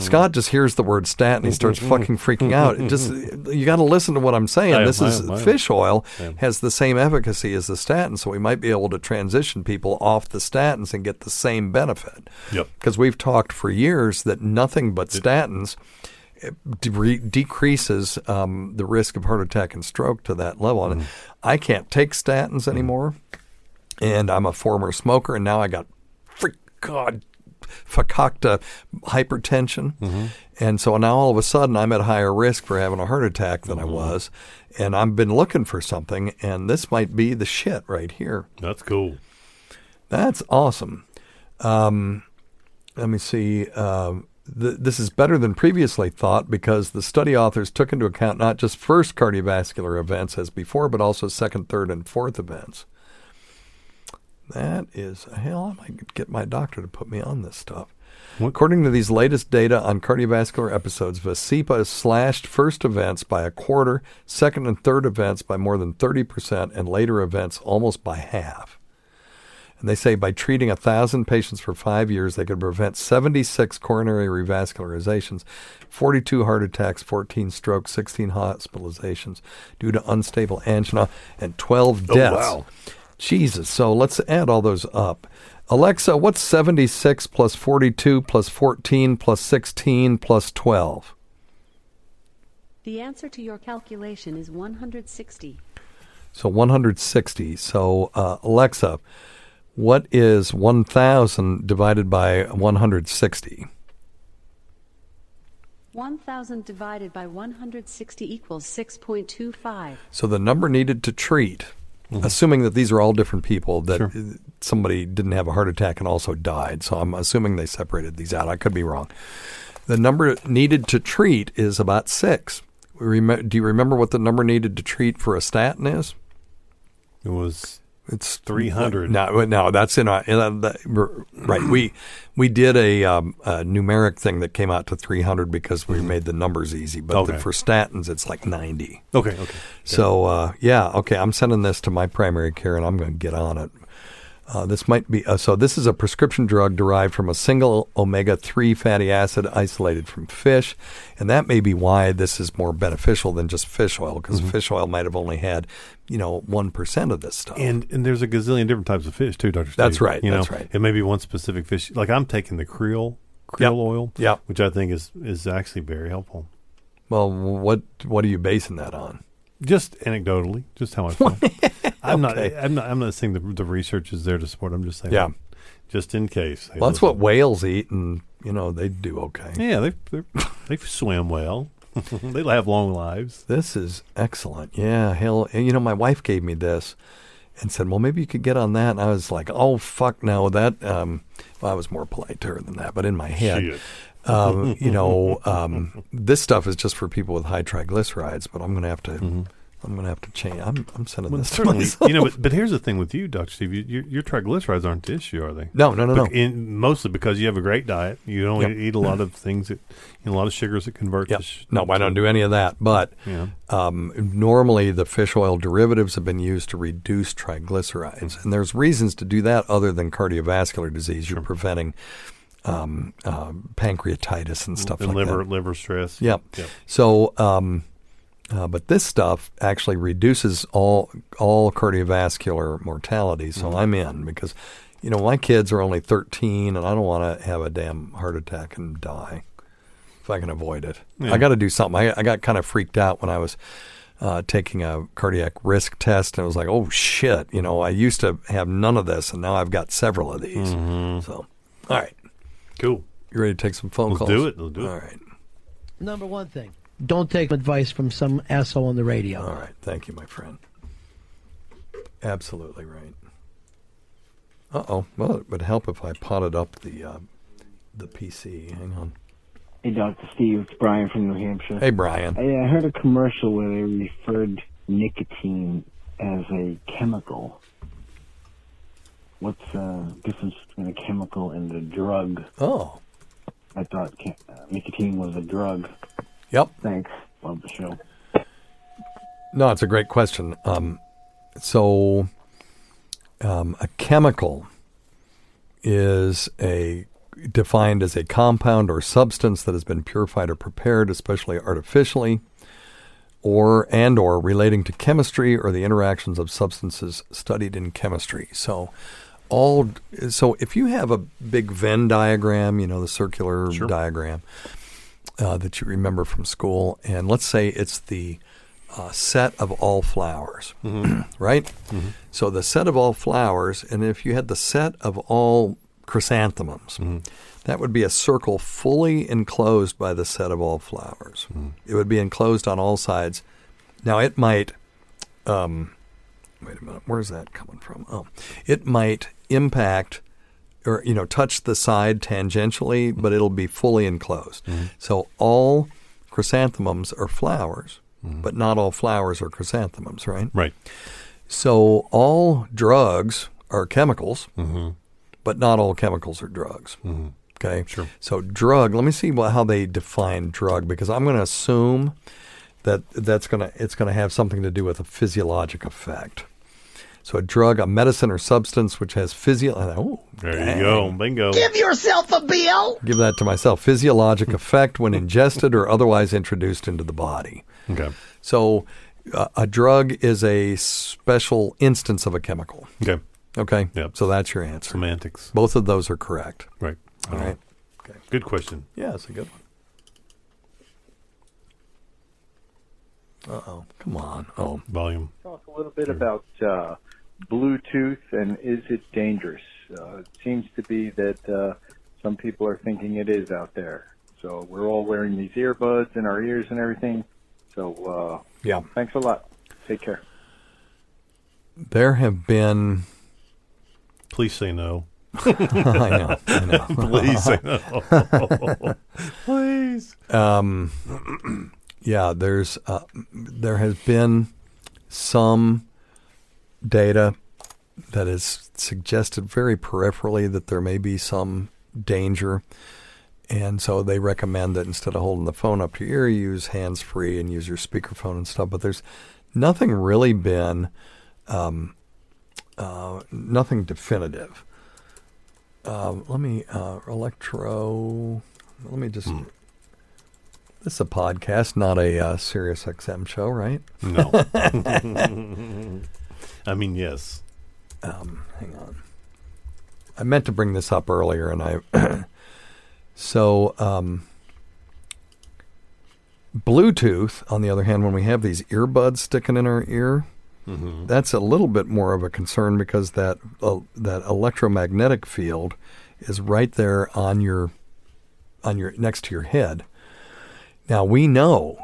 Scott just hears the word statin, he starts fucking freaking out. It just you got to listen to what I'm saying. Am, this is fish oil has the same efficacy as the statin, so we might be able to transition people off the statins and get the same benefit. Yep. Because we've talked for years that nothing but statins eh, de- decreases um, the risk of heart attack and stroke to that level. And I can't take statins anymore, and I'm a former smoker, and now I got freak God fakakta hypertension, and so now all of a sudden I'm at a higher risk for having a heart attack than I was, and I've been looking for something, and this might be the shit right here. That's cool. That's awesome. Um, let me see. Um, th- this is better than previously thought because the study authors took into account not just first cardiovascular events as before, but also second, third, and fourth events. That is hell. I might get my doctor to put me on this stuff. What- According to these latest data on cardiovascular episodes, Vascepa has slashed first events by a quarter, second and third events by more than 30%, and later events almost by half. And they say by treating 1,000 patients for five years, they could prevent 76 coronary revascularizations, 42 heart attacks, 14 strokes, 16 hospitalizations due to unstable angina, and 12 deaths. wow. Jesus. So let's add all those up. Alexa, what's 76 plus 42 plus 14 plus 16 plus 12? The answer to your calculation is 160. So 160. So, uh, Alexa, what is 1,000 divided by 160? 1,000 divided by 160 equals 6.25. So the number needed to treat, assuming that these are all different people, that Sure. somebody didn't have a heart attack and also died. So I'm assuming they separated these out. I could be wrong. The number needed to treat is about six. Do you remember what the number needed to treat for a statin is? It was It's 300. No, no, that's in our in our- that- right. We we did a, um, a numeric thing that came out to 300 because we made the numbers easy. But the- for statins, it's like 90. okay. Okay. So uh, yeah, okay. I'm sending this to my primary care, and I'm going to get on it. Uh, this might be uh, so. This is a prescription drug derived from a single omega three fatty acid isolated from fish, and that may be why this is more beneficial than just fish oil because Mm-hmm. fish oil might have only had, you know, one percent of this stuff. And and there's a gazillion different types of fish too, Doctor. That's right, You know, that's right. It may be one specific fish. Like I'm taking the krill krill oil, Yep. which I think is is actually very helpful. well, what what are you basing that on? Just anecdotally, just how I feel. I'm Okay. not. I'm not. I'm not saying the the research is there to support. I'm just saying. Yeah. Just in case. Well, that's what whales eat, and you know they do okay. Yeah, they they they swim well. they have long lives. This is excellent. Yeah, hell, you know, my wife gave me this and said, "Well, maybe you could get on that." And I was like, "Oh, fuck no!" That um, well, I was more polite to her than that, but in my head. Um, you know, um, this stuff is just for people with high triglycerides. But I'm going to have to, I'm going to have to change. I'm, I'm sending Well, this to certainly, myself. you know, but, but here's the thing with you, Doctor Steve. You, your, your triglycerides aren't the issue, are they? no, no, no, no. In, mostly because you have a great diet. You don't Yep. eat a lot of things that, you know, a lot of sugars that convert. Yep. To sh- No, I don't do any of that. But Yeah. um, normally, the fish oil derivatives have been used to reduce triglycerides, and there's reasons to do that other than cardiovascular disease. You're preventing um, uh, pancreatitis and stuff and like liver that. liver stress. Yep. Yep. So, um, uh, but this stuff actually reduces all all cardiovascular mortality. So Mm-hmm. I'm in because, you know, my kids are only 13, and I don't want to have a damn heart attack and die if I can avoid it. Yeah. I got to do something. I, I got kind of freaked out when I was. Uh, taking a cardiac risk test, and I was like, "Oh shit!" You know, I used to have none of this, and now I've got several of these. So, all right, Cool. you ready to take some phone Let's calls? do it. Let's do it. All right, Number one thing, don't take advice from some asshole on the radio. all right. Thank you, my friend. Absolutely right. Uh oh. Well, it would help if I potted up the uh, the PC. Hang on. Hey, Dr. Steve, it's Brian from New Hampshire. Hey, Brian. Hey, I heard a commercial where they referred nicotine as a chemical. What's the difference between a chemical and a drug? Oh, I thought uh, nicotine was a drug. yep. Thanks. Love the show. No, it's a great question. Um, so, um, a chemical is a defined as a compound or substance that has been purified or prepared, especially artificially, or and or relating to chemistry or the interactions of substances studied in chemistry. So, all so if you have a big Venn diagram, you know the circular diagram uh, that you remember from school, and let's say it's the uh, set of all flowers, right? So the set of all flowers, and if you had the set of all chrysanthemums, that would be a circle fully enclosed by the set of all flowers. It would be enclosed on all sides. Now it might, um, wait a minute, where's that coming from? Oh, it might impact or you know touch the side tangentially, mm-hmm. but it'll be fully enclosed. Mm-hmm. So all chrysanthemums are flowers, mm-hmm. but not all flowers are chrysanthemums, right? Right. So all drugs are chemicals, but not all chemicals are drugs. Okay, Sure. So drug. Let me see what, how they define drug because I'm going to assume that that's going to it's going to have something to do with a physiologic effect. So a drug, a medicine or substance which has physio. Oh, There dang. you go. Bingo. Give yourself a bill. Give that to myself. Physiologic effect when ingested or otherwise introduced into the body. Okay. So uh, a drug is a special instance of a chemical. Okay. Okay. Yep. So that's your answer. Semantics. Both of those are correct. Right. All right. Okay. Good question. Yeah, it's a good one. Uh oh. Come on. Oh. Volume. Talk a little bit about uh, Bluetooth and is it dangerous? Uh, it seems to be that uh, some people are thinking it is out there. So we're all wearing these earbuds in our ears and everything. So uh, Yeah. thanks a lot. Take care. There have been. Please say no. I know. I know. Please say no. Please. Um, yeah, there's uh, there has been some data that has suggested very peripherally that there may be some danger. And so they recommend that instead of holding the phone up to your ear, you use hands free and use your speakerphone and stuff. But there's nothing really been, um, uh, nothing definitive. Um, let me, uh, electro, let me just, this is a podcast, not a uh, Sirius XM show, right? No. I mean, yes. Um, hang on. I meant to bring this up earlier, and I. so, um, Bluetooth, on the other hand, when we have these earbuds sticking in our ear, Mhm. that's a little bit more of a concern because that uh, that electromagnetic field is right there on your on your next to your head. Now we know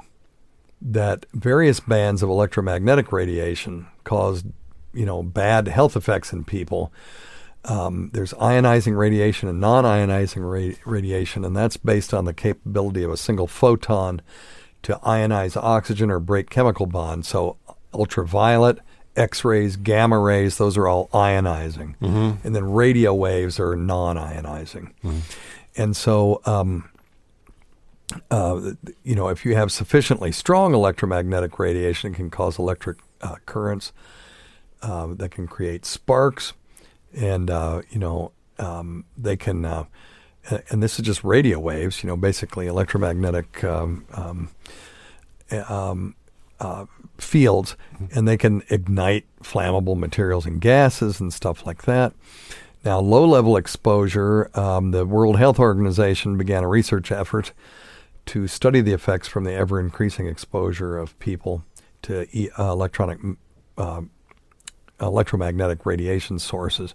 that various bands of electromagnetic radiation cause, you know, bad health effects in people. Um, there's ionizing radiation and non-ionizing ra- radiation, and that's based on the capability of a single photon to ionize oxygen or break chemical bonds. So ultraviolet, X-rays, gamma rays, those are all ionizing, Mhm. and then radio waves are non-ionizing. And so, um, uh, you know, if you have sufficiently strong electromagnetic radiation, it can cause electric uh, currents uh, that can create sparks, and uh, you know, um, they can. Uh, and this is just radio waves, you know, basically electromagnetic um, um, um, uh, fields, and they can ignite flammable materials and gases and stuff like that. Now, low level exposure, um, the World Health Organization began a research effort to study the effects from the ever increasing exposure of people to e- uh, electronic uh, electromagnetic radiation sources.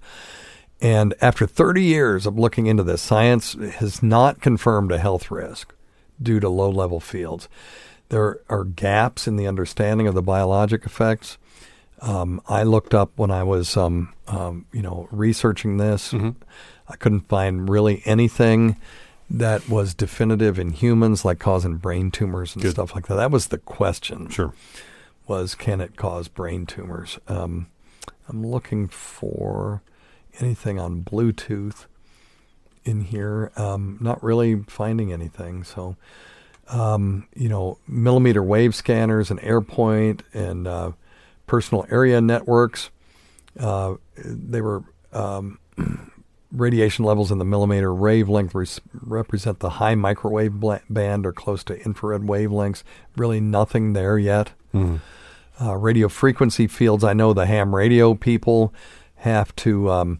And after 30 years of looking into this, science has not confirmed a health risk due to low level fields. There are gaps in the understanding of the biologic effects. Um, I looked up when I was, um, um, you know, researching this. I couldn't find really anything that was definitive in humans, like causing brain tumors and stuff like that. That was the question. Sure. Was can it cause brain tumors? Um, I'm looking for anything on Bluetooth in here. Um, not really finding anything. So, um, you know, millimeter wave scanners and AirPoint and uh, personal area networks. Uh, they were um, radiation levels in the millimeter wavelength res- represent the high microwave bla- band or close to infrared wavelengths. Really nothing there yet. Mhm. Uh, radio frequency fields. I know the ham radio people have to um,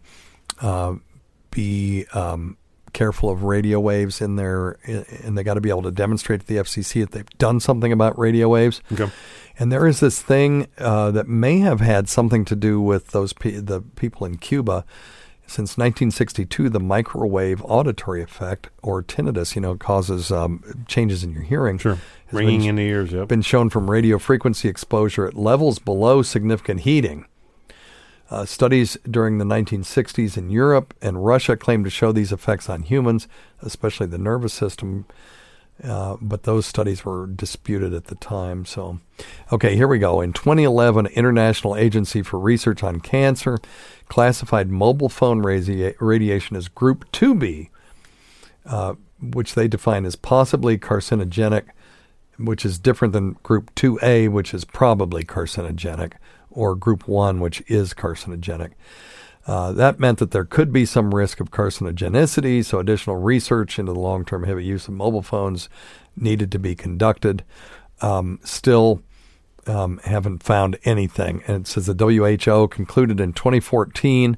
uh, be um, careful of radio waves in their, and they got to be able to demonstrate to the FCC that they've done something about radio waves. Okay. And there is this thing uh, that may have had something to do with those pe- the people in Cuba. Since 1962, the microwave auditory effect, or tinnitus, you know, causes um, changes in your hearing. Sure. Ringing been- in the ears, yep. Been shown from radio frequency exposure at levels below significant heating. Uh, studies during the 1960s in Europe and Russia claimed to show these effects on humans, especially the nervous system. Uh, but those studies were disputed at the time. So, okay, here we go. In 2011, International Agency for Research on Cancer classified mobile phone radi- radiation as Group 2B, uh, which they define as possibly carcinogenic, which is different than Group 2A, which is probably carcinogenic, or Group 1, which is carcinogenic. Uh, that meant that there could be some risk of carcinogenicity, so additional research into the long term heavy use of mobile phones needed to be conducted. Um, still, um, haven't found anything. And it says the WHO concluded in 2014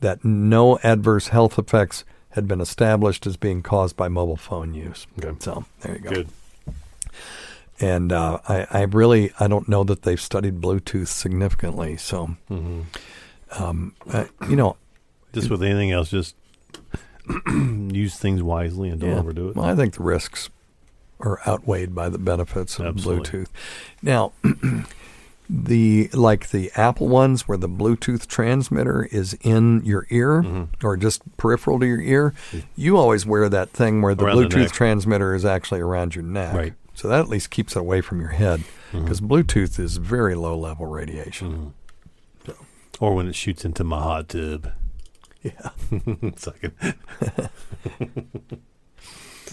that no adverse health effects had been established as being caused by mobile phone use. Okay. So there you go. Good. And uh, I, I really I don't know that they've studied Bluetooth significantly. So, Mhm. Um, uh, you know, Just with anything else, just use things wisely and don't Yeah. overdo it. Well, I think the risks are outweighed by the benefits of Absolutely. Bluetooth. Now, the like the Apple ones where the Bluetooth transmitter is in your ear Mm-hmm. or just peripheral to your ear, you always wear that thing where the Around Bluetooth neck. transmitter is actually around your neck. Right. So that at least keeps it away from your head Mm-hmm. because Bluetooth is very low level radiation. Or when it shoots into my hot tub. Yeah. Second.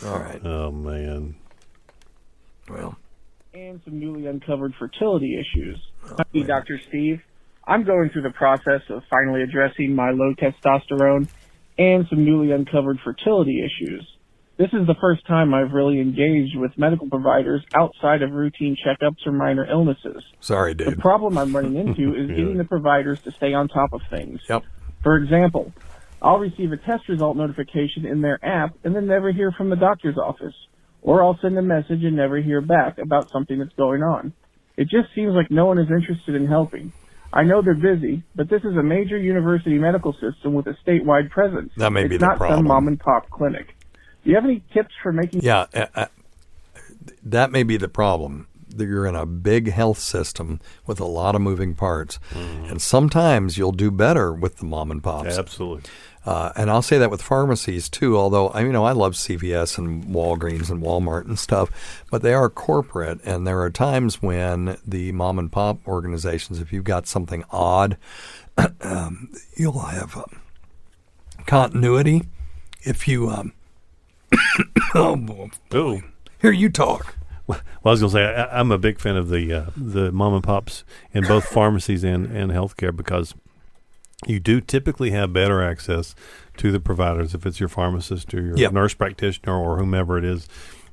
All right. Oh man. Well. and some newly uncovered fertility issues. Oh, Hi, Dr. Steve. I'm going through the process of finally addressing my low testosterone and some newly uncovered fertility issues. This is the first time I've really engaged with medical providers outside of routine checkups or minor illnesses. Sorry, dude. The problem I'm running into is Yeah. getting the providers to stay on top of things. Yep. For example, I'll receive a test result notification in their app and then never hear from the doctor's office. Or I'll send a message and never hear back about something that's going on. It just seems like no one is interested in helping. I know they're busy, but this is a major university medical system with a statewide presence. That may it's be the not problem. some mom and pop clinic. Do you have any tips for making Yeah, uh, uh, that may be the problem. That You're in a big health system with a lot of moving parts, and sometimes you'll do better with the mom and pops. Absolutely. Uh, and I'll say that with pharmacies too. Although I, you know, I love CVS and Walgreens and Walmart and stuff, but they are corporate, and there are times when the mom and pop organizations, if you've got something odd, um, you'll have um, continuity. If you, um, oh, boy. Here you talk. Well, I was going to say I, I'm a big fan of the uh, the mom and pops in both pharmacies and and healthcare because you do typically have better access to the providers if it's your pharmacist or your Yep. nurse practitioner or whomever it is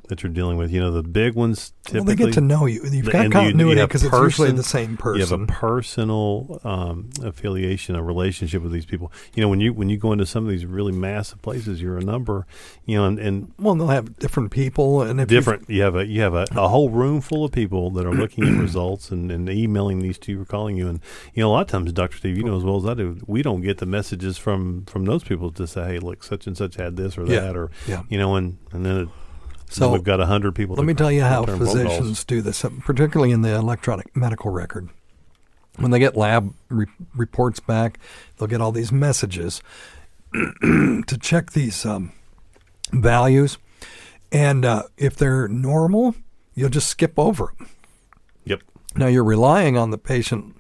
that you're dealing with. You know, the big ones Well, typically they get to know you. You've the- got you- continuity you have 'cause it's usually the same person. You have a personal um, affiliation, a relationship with these people. You know, when you when you go into some of these really massive places, you're a number. You know, and, and Well, they'll have different people, and different. You have a you have a, a whole room full of people that are looking at results and, and emailing these to you or calling you. And you know, a lot of times, Doctor Steve, you know as well as I do, we don't get the messages from from those people to say, hey, look, such and such had this or Yeah. that, or Yeah. you know, and and then it, So we've got a hundred people. Let me tell you how return phone calls. physicians do this, particularly in the electronic medical record. When they get lab re- reports back, they'll get all these messages to check these um, values, and uh, if they're normal, you'll just skip over them. Yep. Now you're relying on the patient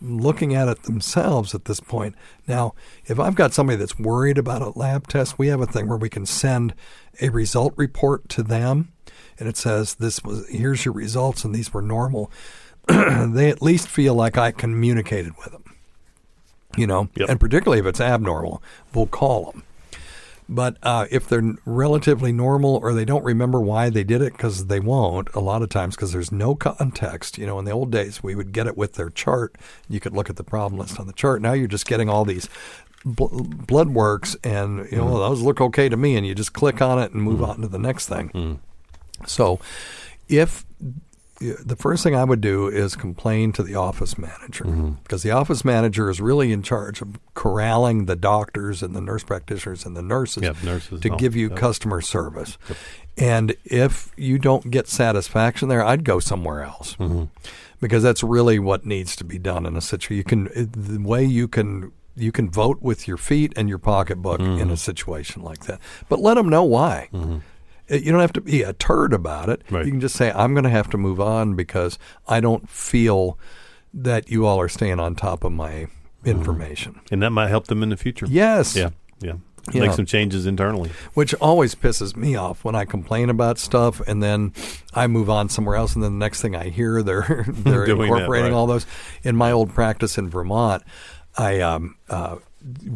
looking at it themselves at this point. Now, if I've got somebody that's worried about a lab test, we have a thing where we can send a result report to them and it says this was here's your results and these were normal. they at least feel like I communicated with them. You know, and particularly if it's abnormal, we'll call them. But uh, if they're relatively normal or they don't remember why they did it, because they won't a lot of times, because there's no context. You know, in the old days, we would get it with their chart. You could look at the problem list on the chart. Now you're just getting all these bl- blood works, and you know Mm-hmm. those look okay to me, and you just click on it and move on to the next thing. Mm-hmm. So, if the first thing I would do is complain to the office manager Mm-hmm. because the office manager is really in charge of corralling the doctors and the nurse practitioners and the nurses, Yep, nurses to all. give you Yep. customer service. And if you don't get satisfaction there, I'd go somewhere else Mm-hmm. because that's really what needs to be done in a situation. You can the way you can you can vote with your feet and your pocketbook in Mm-hmm. a situation like that, but let them know why. Uh, You don't have to be a turd about it. You can just say, "I'm going to have to move on because I don't feel that you all are staying on top of my information." and that might help them in the future. Yes. Yeah. Yeah. Yeah. Make some changes internally. Which always pisses me off when I complain about stuff and then I move on somewhere else and then the next thing I hear they're they're Doing that, incorporating right. all those. In my old practice in Vermont, I um uh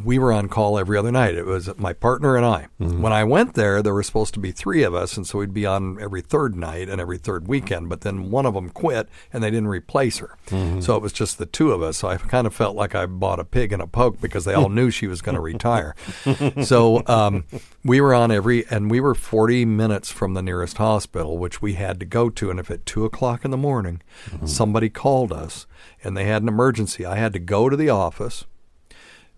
we were on call every other night. It was my partner and I. Mm-hmm. When I went there, there were supposed to be three of us, and so we'd be on every third night and every third weekend. But then one of them quit, and they didn't replace her. Mm-hmm. So it was just the two of us. So I kind of felt like I bought a pig in a poke because they all knew she was going to retire. so um, we were on every, and we were 40 minutes from the nearest hospital, which we had to go to. And if at two o'clock in the morning somebody called us and they had an emergency, I had to go to the office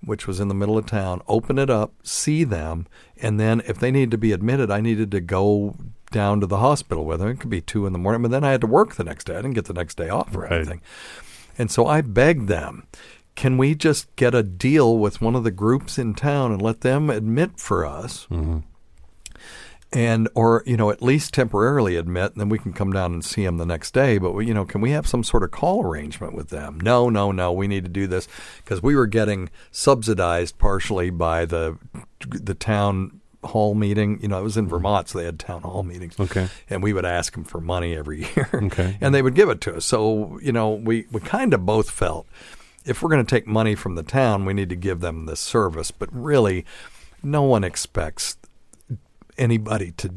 which was in the middle of town, open it up, see them, and then if they needed to be admitted, I needed to go down to the hospital with them. It could be two in the morning, but then I had to work the next day. I didn't get the next day off or Right. anything. And so I begged them, can we just get a deal with one of the groups in town and let them admit for us? Mm-hmm. And or you know at least temporarily admit and then we can come down and see them the next day. But we, you know can we have some sort of call arrangement with them? No no no we need to do this because we were getting subsidized partially by the the town hall meeting. You know it was in mm-hmm. Vermont so they had town hall meetings. Okay. and we would ask them for money every year. Okay. and they would give it to us. So you know we we kind of both felt if we're going to take money from the town we need to give them this service. But really no one expects anybody to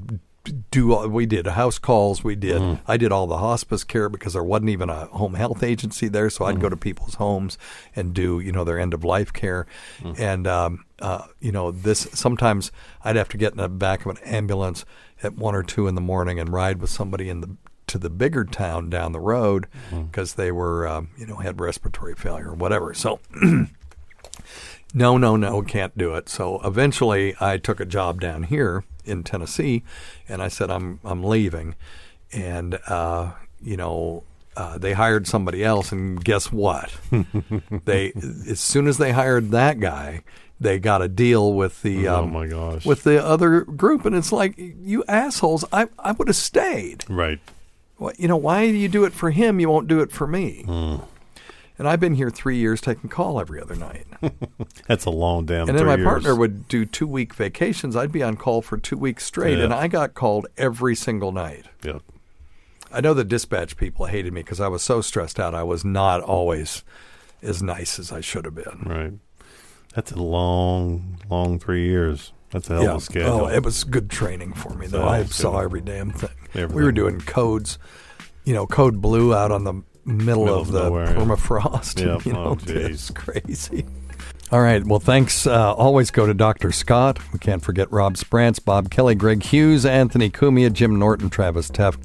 do all we did house calls we did Mm-hmm. i did all the hospice care because there wasn't even a home health agency there so i'd go Mm-hmm. to people's homes and do you know their end of life care Mm-hmm. and um, uh, you know this sometimes i'd have to get in the back of an ambulance at one or two in the morning and ride with somebody in the to the bigger town down the road because they were um, you know had respiratory failure or whatever so no, no, no, can't do it. So eventually I took a job down here in Tennessee and I said, I'm, I'm leaving. And, uh, you know, uh, they hired somebody else and guess what? they, as soon as they hired that guy, they got a deal with the, Oh, um, my gosh. with the other group. And it's like, you assholes, I, I would have stayed. Right. Well, you know, why do you do it for him? You won't do it for me. Hmm. And I've been here three years taking call every other night. That's a long damn. and then my years. partner would do two week vacations. I'd be on call for two weeks straight, Yeah. and I got called every single night. Yep. I know the dispatch people hated me because I was so stressed out. I was not always as nice as I should have been. Right. That's a long, long three years. That's a hell of a schedule. Oh, it was good training for me, though. I saw every damn thing. We were doing codes, you know, code blue out on the middle, Middle of of the nowhere, yeah. permafrost. Yep. You know, Oh, it's crazy. All right. Well, thanks. Uh, always go to Dr. Scott. We can't forget Rob Sprance, Bob Kelly, Greg Hughes, Anthony Cumia, Jim Norton, Travis Teft,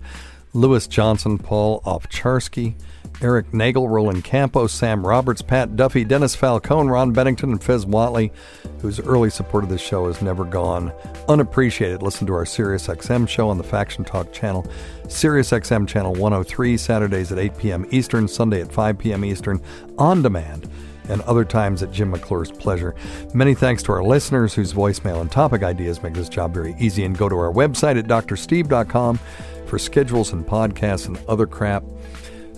Lewis Johnson, Paul Ovcharsky, Eric Nagel, Roland Campos, Sam Roberts, Pat Duffy, Dennis Falcone, Ron Bennington, and Fez Whatley, whose early support of this show has never gone unappreciated. Listen to our Sirius XM show on the Faction Talk channel, Sirius XM channel 103, Saturdays at 8 p.m. Eastern, Sunday at 5 p.m. Eastern, on demand and other times at Jim McClure's pleasure. Many thanks to our listeners whose voicemail and topic ideas make this job very easy. And go to our website at drsteve.com for schedules and podcasts and other crap.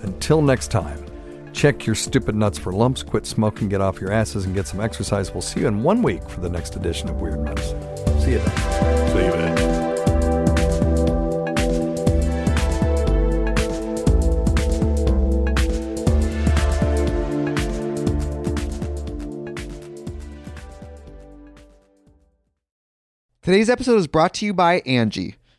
Until next time, check your stupid nuts for lumps, quit smoking, get off your asses, and get some exercise. We'll see you in one week for the next edition of Weird Medicine. See you then. See you then. Today's episode is brought to you by Angie.